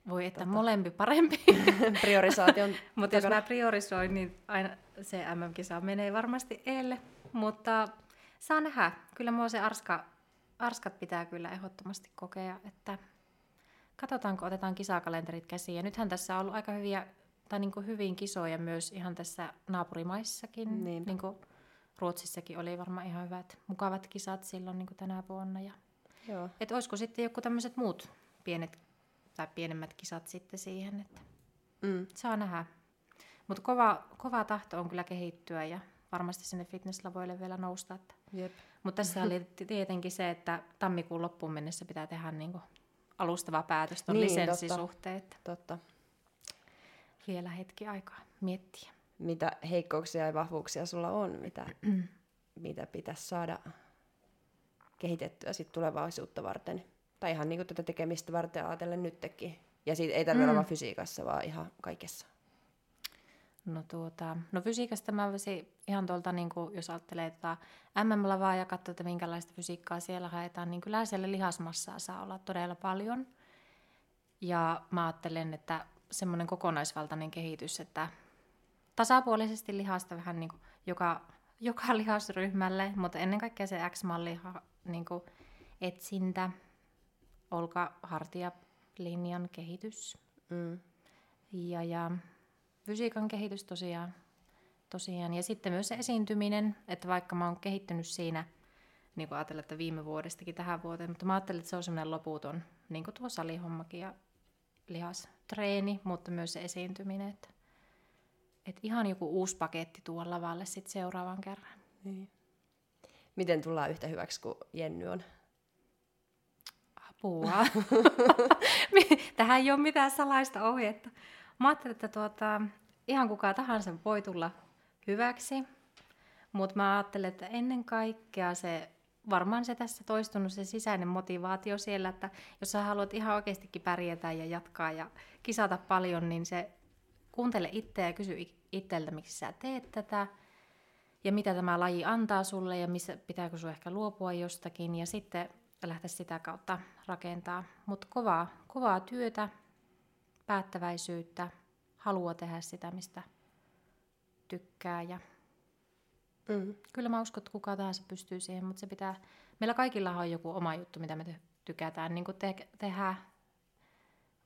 Voi, että tota... molempi parempi. <laughs> Priorisaation <laughs> Mutta jos mä priorisoin, niin aina se MM-kisa menee varmasti eelle. Mutta saa nähdä. Kyllä mua se arska, arskat pitää kyllä ehdottomasti kokea, että katsotaanko, otetaan kisakalenterit käsiin. Ja nythän tässä on ollut aika hyviä tai niin kuin hyvin kisoja myös ihan tässä naapurimaissakin. Niin. Niin kuin Ruotsissakin oli varmaan ihan hyvät, mukavat kisat silloin niin kuin tänä vuonna. Ja, Joo. Et olisiko sitten joku tämmöiset muut pienet tai pienemmät kisat sitten siihen, että mm. saa nähdä. Mutta kova, kova tahto on kyllä kehittyä ja varmasti sinne fitnesslavoille vielä nousta. Että. Jep. Mutta tässä oli <laughs> tietenkin se, että tammikuun loppuun mennessä pitää tehdä niin kuin alustava päätös tuon niin, lisenssisuhteen. Totta. totta vielä hetki aikaa miettiä. Mitä heikkouksia ja vahvuuksia sulla on, mitä, mitä pitäisi saada kehitettyä sit tulevaisuutta varten? Tai ihan niin kuin tätä tekemistä varten ajatellen nytkin. Ja siitä ei tarvitse mm. olla fysiikassa, vaan ihan kaikessa. No, tuota, no fysiikasta mä voisin ihan tuolta, niin kuin, jos ajattelee tuota MM-lavaa ja katsoa, että minkälaista fysiikkaa siellä haetaan, niin kyllä siellä lihasmassaa saa olla todella paljon. Ja mä ajattelen, että semmoinen kokonaisvaltainen kehitys, että tasapuolisesti lihasta vähän niin kuin joka, joka <laughs> lihasryhmälle, mutta ennen kaikkea se X-malli niin kuin etsintä, olka, hartia, linjan kehitys. Mm. Ja, ja fysiikan kehitys tosiaan, tosiaan. Ja sitten myös se esiintyminen, että vaikka mä oon kehittynyt siinä, niin kuin ajatella, että viime vuodestakin tähän vuoteen, mutta mä ajattelin, että se on semmoinen loputon, niin kuin tuo salihommakin ja lihastreeni, mutta myös se esiintyminen. Että, et ihan joku uusi paketti tuolla lavalle sitten seuraavan kerran. Niin. Miten tullaan yhtä hyväksi kuin Jenny on? Apua. <laughs> Tähän ei ole mitään salaista ohjetta. Mä ajattelin, että tuota, ihan kuka tahansa voi tulla hyväksi, mutta mä ajattelen, että ennen kaikkea se varmaan se tässä toistunut se sisäinen motivaatio siellä, että jos sä haluat ihan oikeastikin pärjätä ja jatkaa ja kisata paljon, niin se kuuntele itseä ja kysy itseltä, miksi sä teet tätä ja mitä tämä laji antaa sulle ja missä pitääkö sun ehkä luopua jostakin. Ja sitten lähteä sitä kautta rakentaa. Mutta kovaa, kovaa työtä, päättäväisyyttä, halua tehdä sitä, mistä tykkää. Ja mm. Kyllä mä uskon, että kuka tahansa pystyy siihen, mutta se pitää, meillä kaikilla on joku oma juttu, mitä me tykätään niin te- tehdä,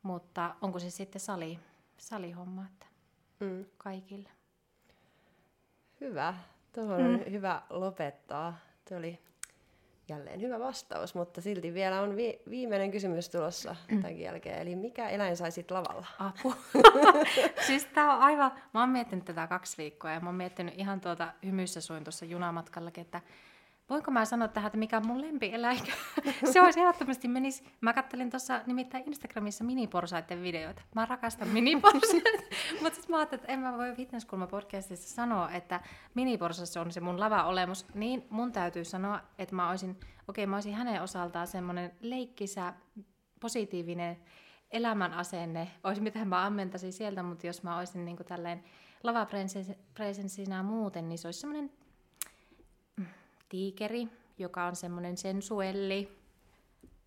mutta onko se sitten sali, salihomma, että mm. kaikille. Hyvä. Tuohon mm. on hyvä lopettaa. Tuo oli jälleen hyvä vastaus, mutta silti vielä on vi- viimeinen kysymys tulossa mm. tämän jälkeen. Eli mikä eläin saisit lavalla? Apu. <laughs> siis tää on aivan... Mä oon miettinyt tätä kaksi viikkoa ja mä oon miettinyt ihan tuota hymyssä suin tuossa junamatkallakin, että voinko mä sanoa tähän, että mikä on mun lempieläin? <laughs> se olisi ehdottomasti menisi. Mä kattelin tuossa nimittäin Instagramissa miniporsaiden videoita. Mä rakastan miniporsaita. <laughs> Mutta sitten mä ajattelin, että en mä voi Fitnesskulma podcastissa sanoa, että miniporsas on se mun lava-olemus. Niin mun täytyy sanoa, että mä olisin, okei okay, mä olisin hänen osaltaan semmoinen leikkisä, positiivinen elämän asenne. Olisi mitä mä ammentaisin sieltä, mutta jos mä olisin niin kuin tälleen lavapresenssinä muuten, niin se olisi semmoinen tiikeri, joka on semmoinen sensuelli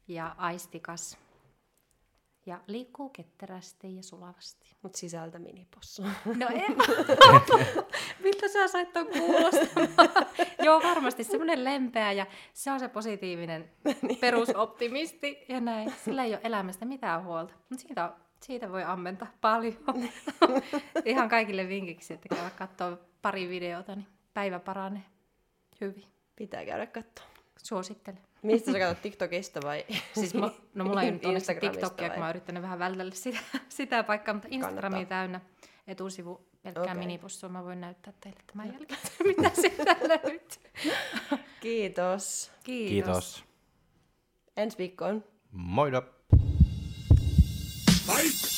ja aistikas. Ja liikkuu ketterästi ja sulavasti. Mut sisältä minipossu. No en. <laughs> Miltä sä sait ton kuulostamaan? <laughs> Joo, varmasti semmoinen lempeä ja se on se positiivinen <laughs> niin. perusoptimisti ja näin. Sillä ei ole elämästä mitään huolta. Mutta siitä, siitä voi ammentaa paljon. Ihan kaikille vinkiksi, että käydä katsoa pari videota, niin päivä paranee hyvin. Pitää käydä katsoa. Suosittelen. Mistä sä katsot TikTokista vai? <laughs> Siis mä, no mulla ei nyt onneksi TikTokia, kun mä yrittänyt vähän vältellä sitä, <laughs> sitä paikkaa, mutta Instagrami täynnä etusivu pelkkää okay. minipussua. Mä voin näyttää teille tämän no. jälkeen, mitä <laughs> sieltä löytyy. Kiitos. Kiitos. Kiitos. Ensi viikkoon. Moida. Fight!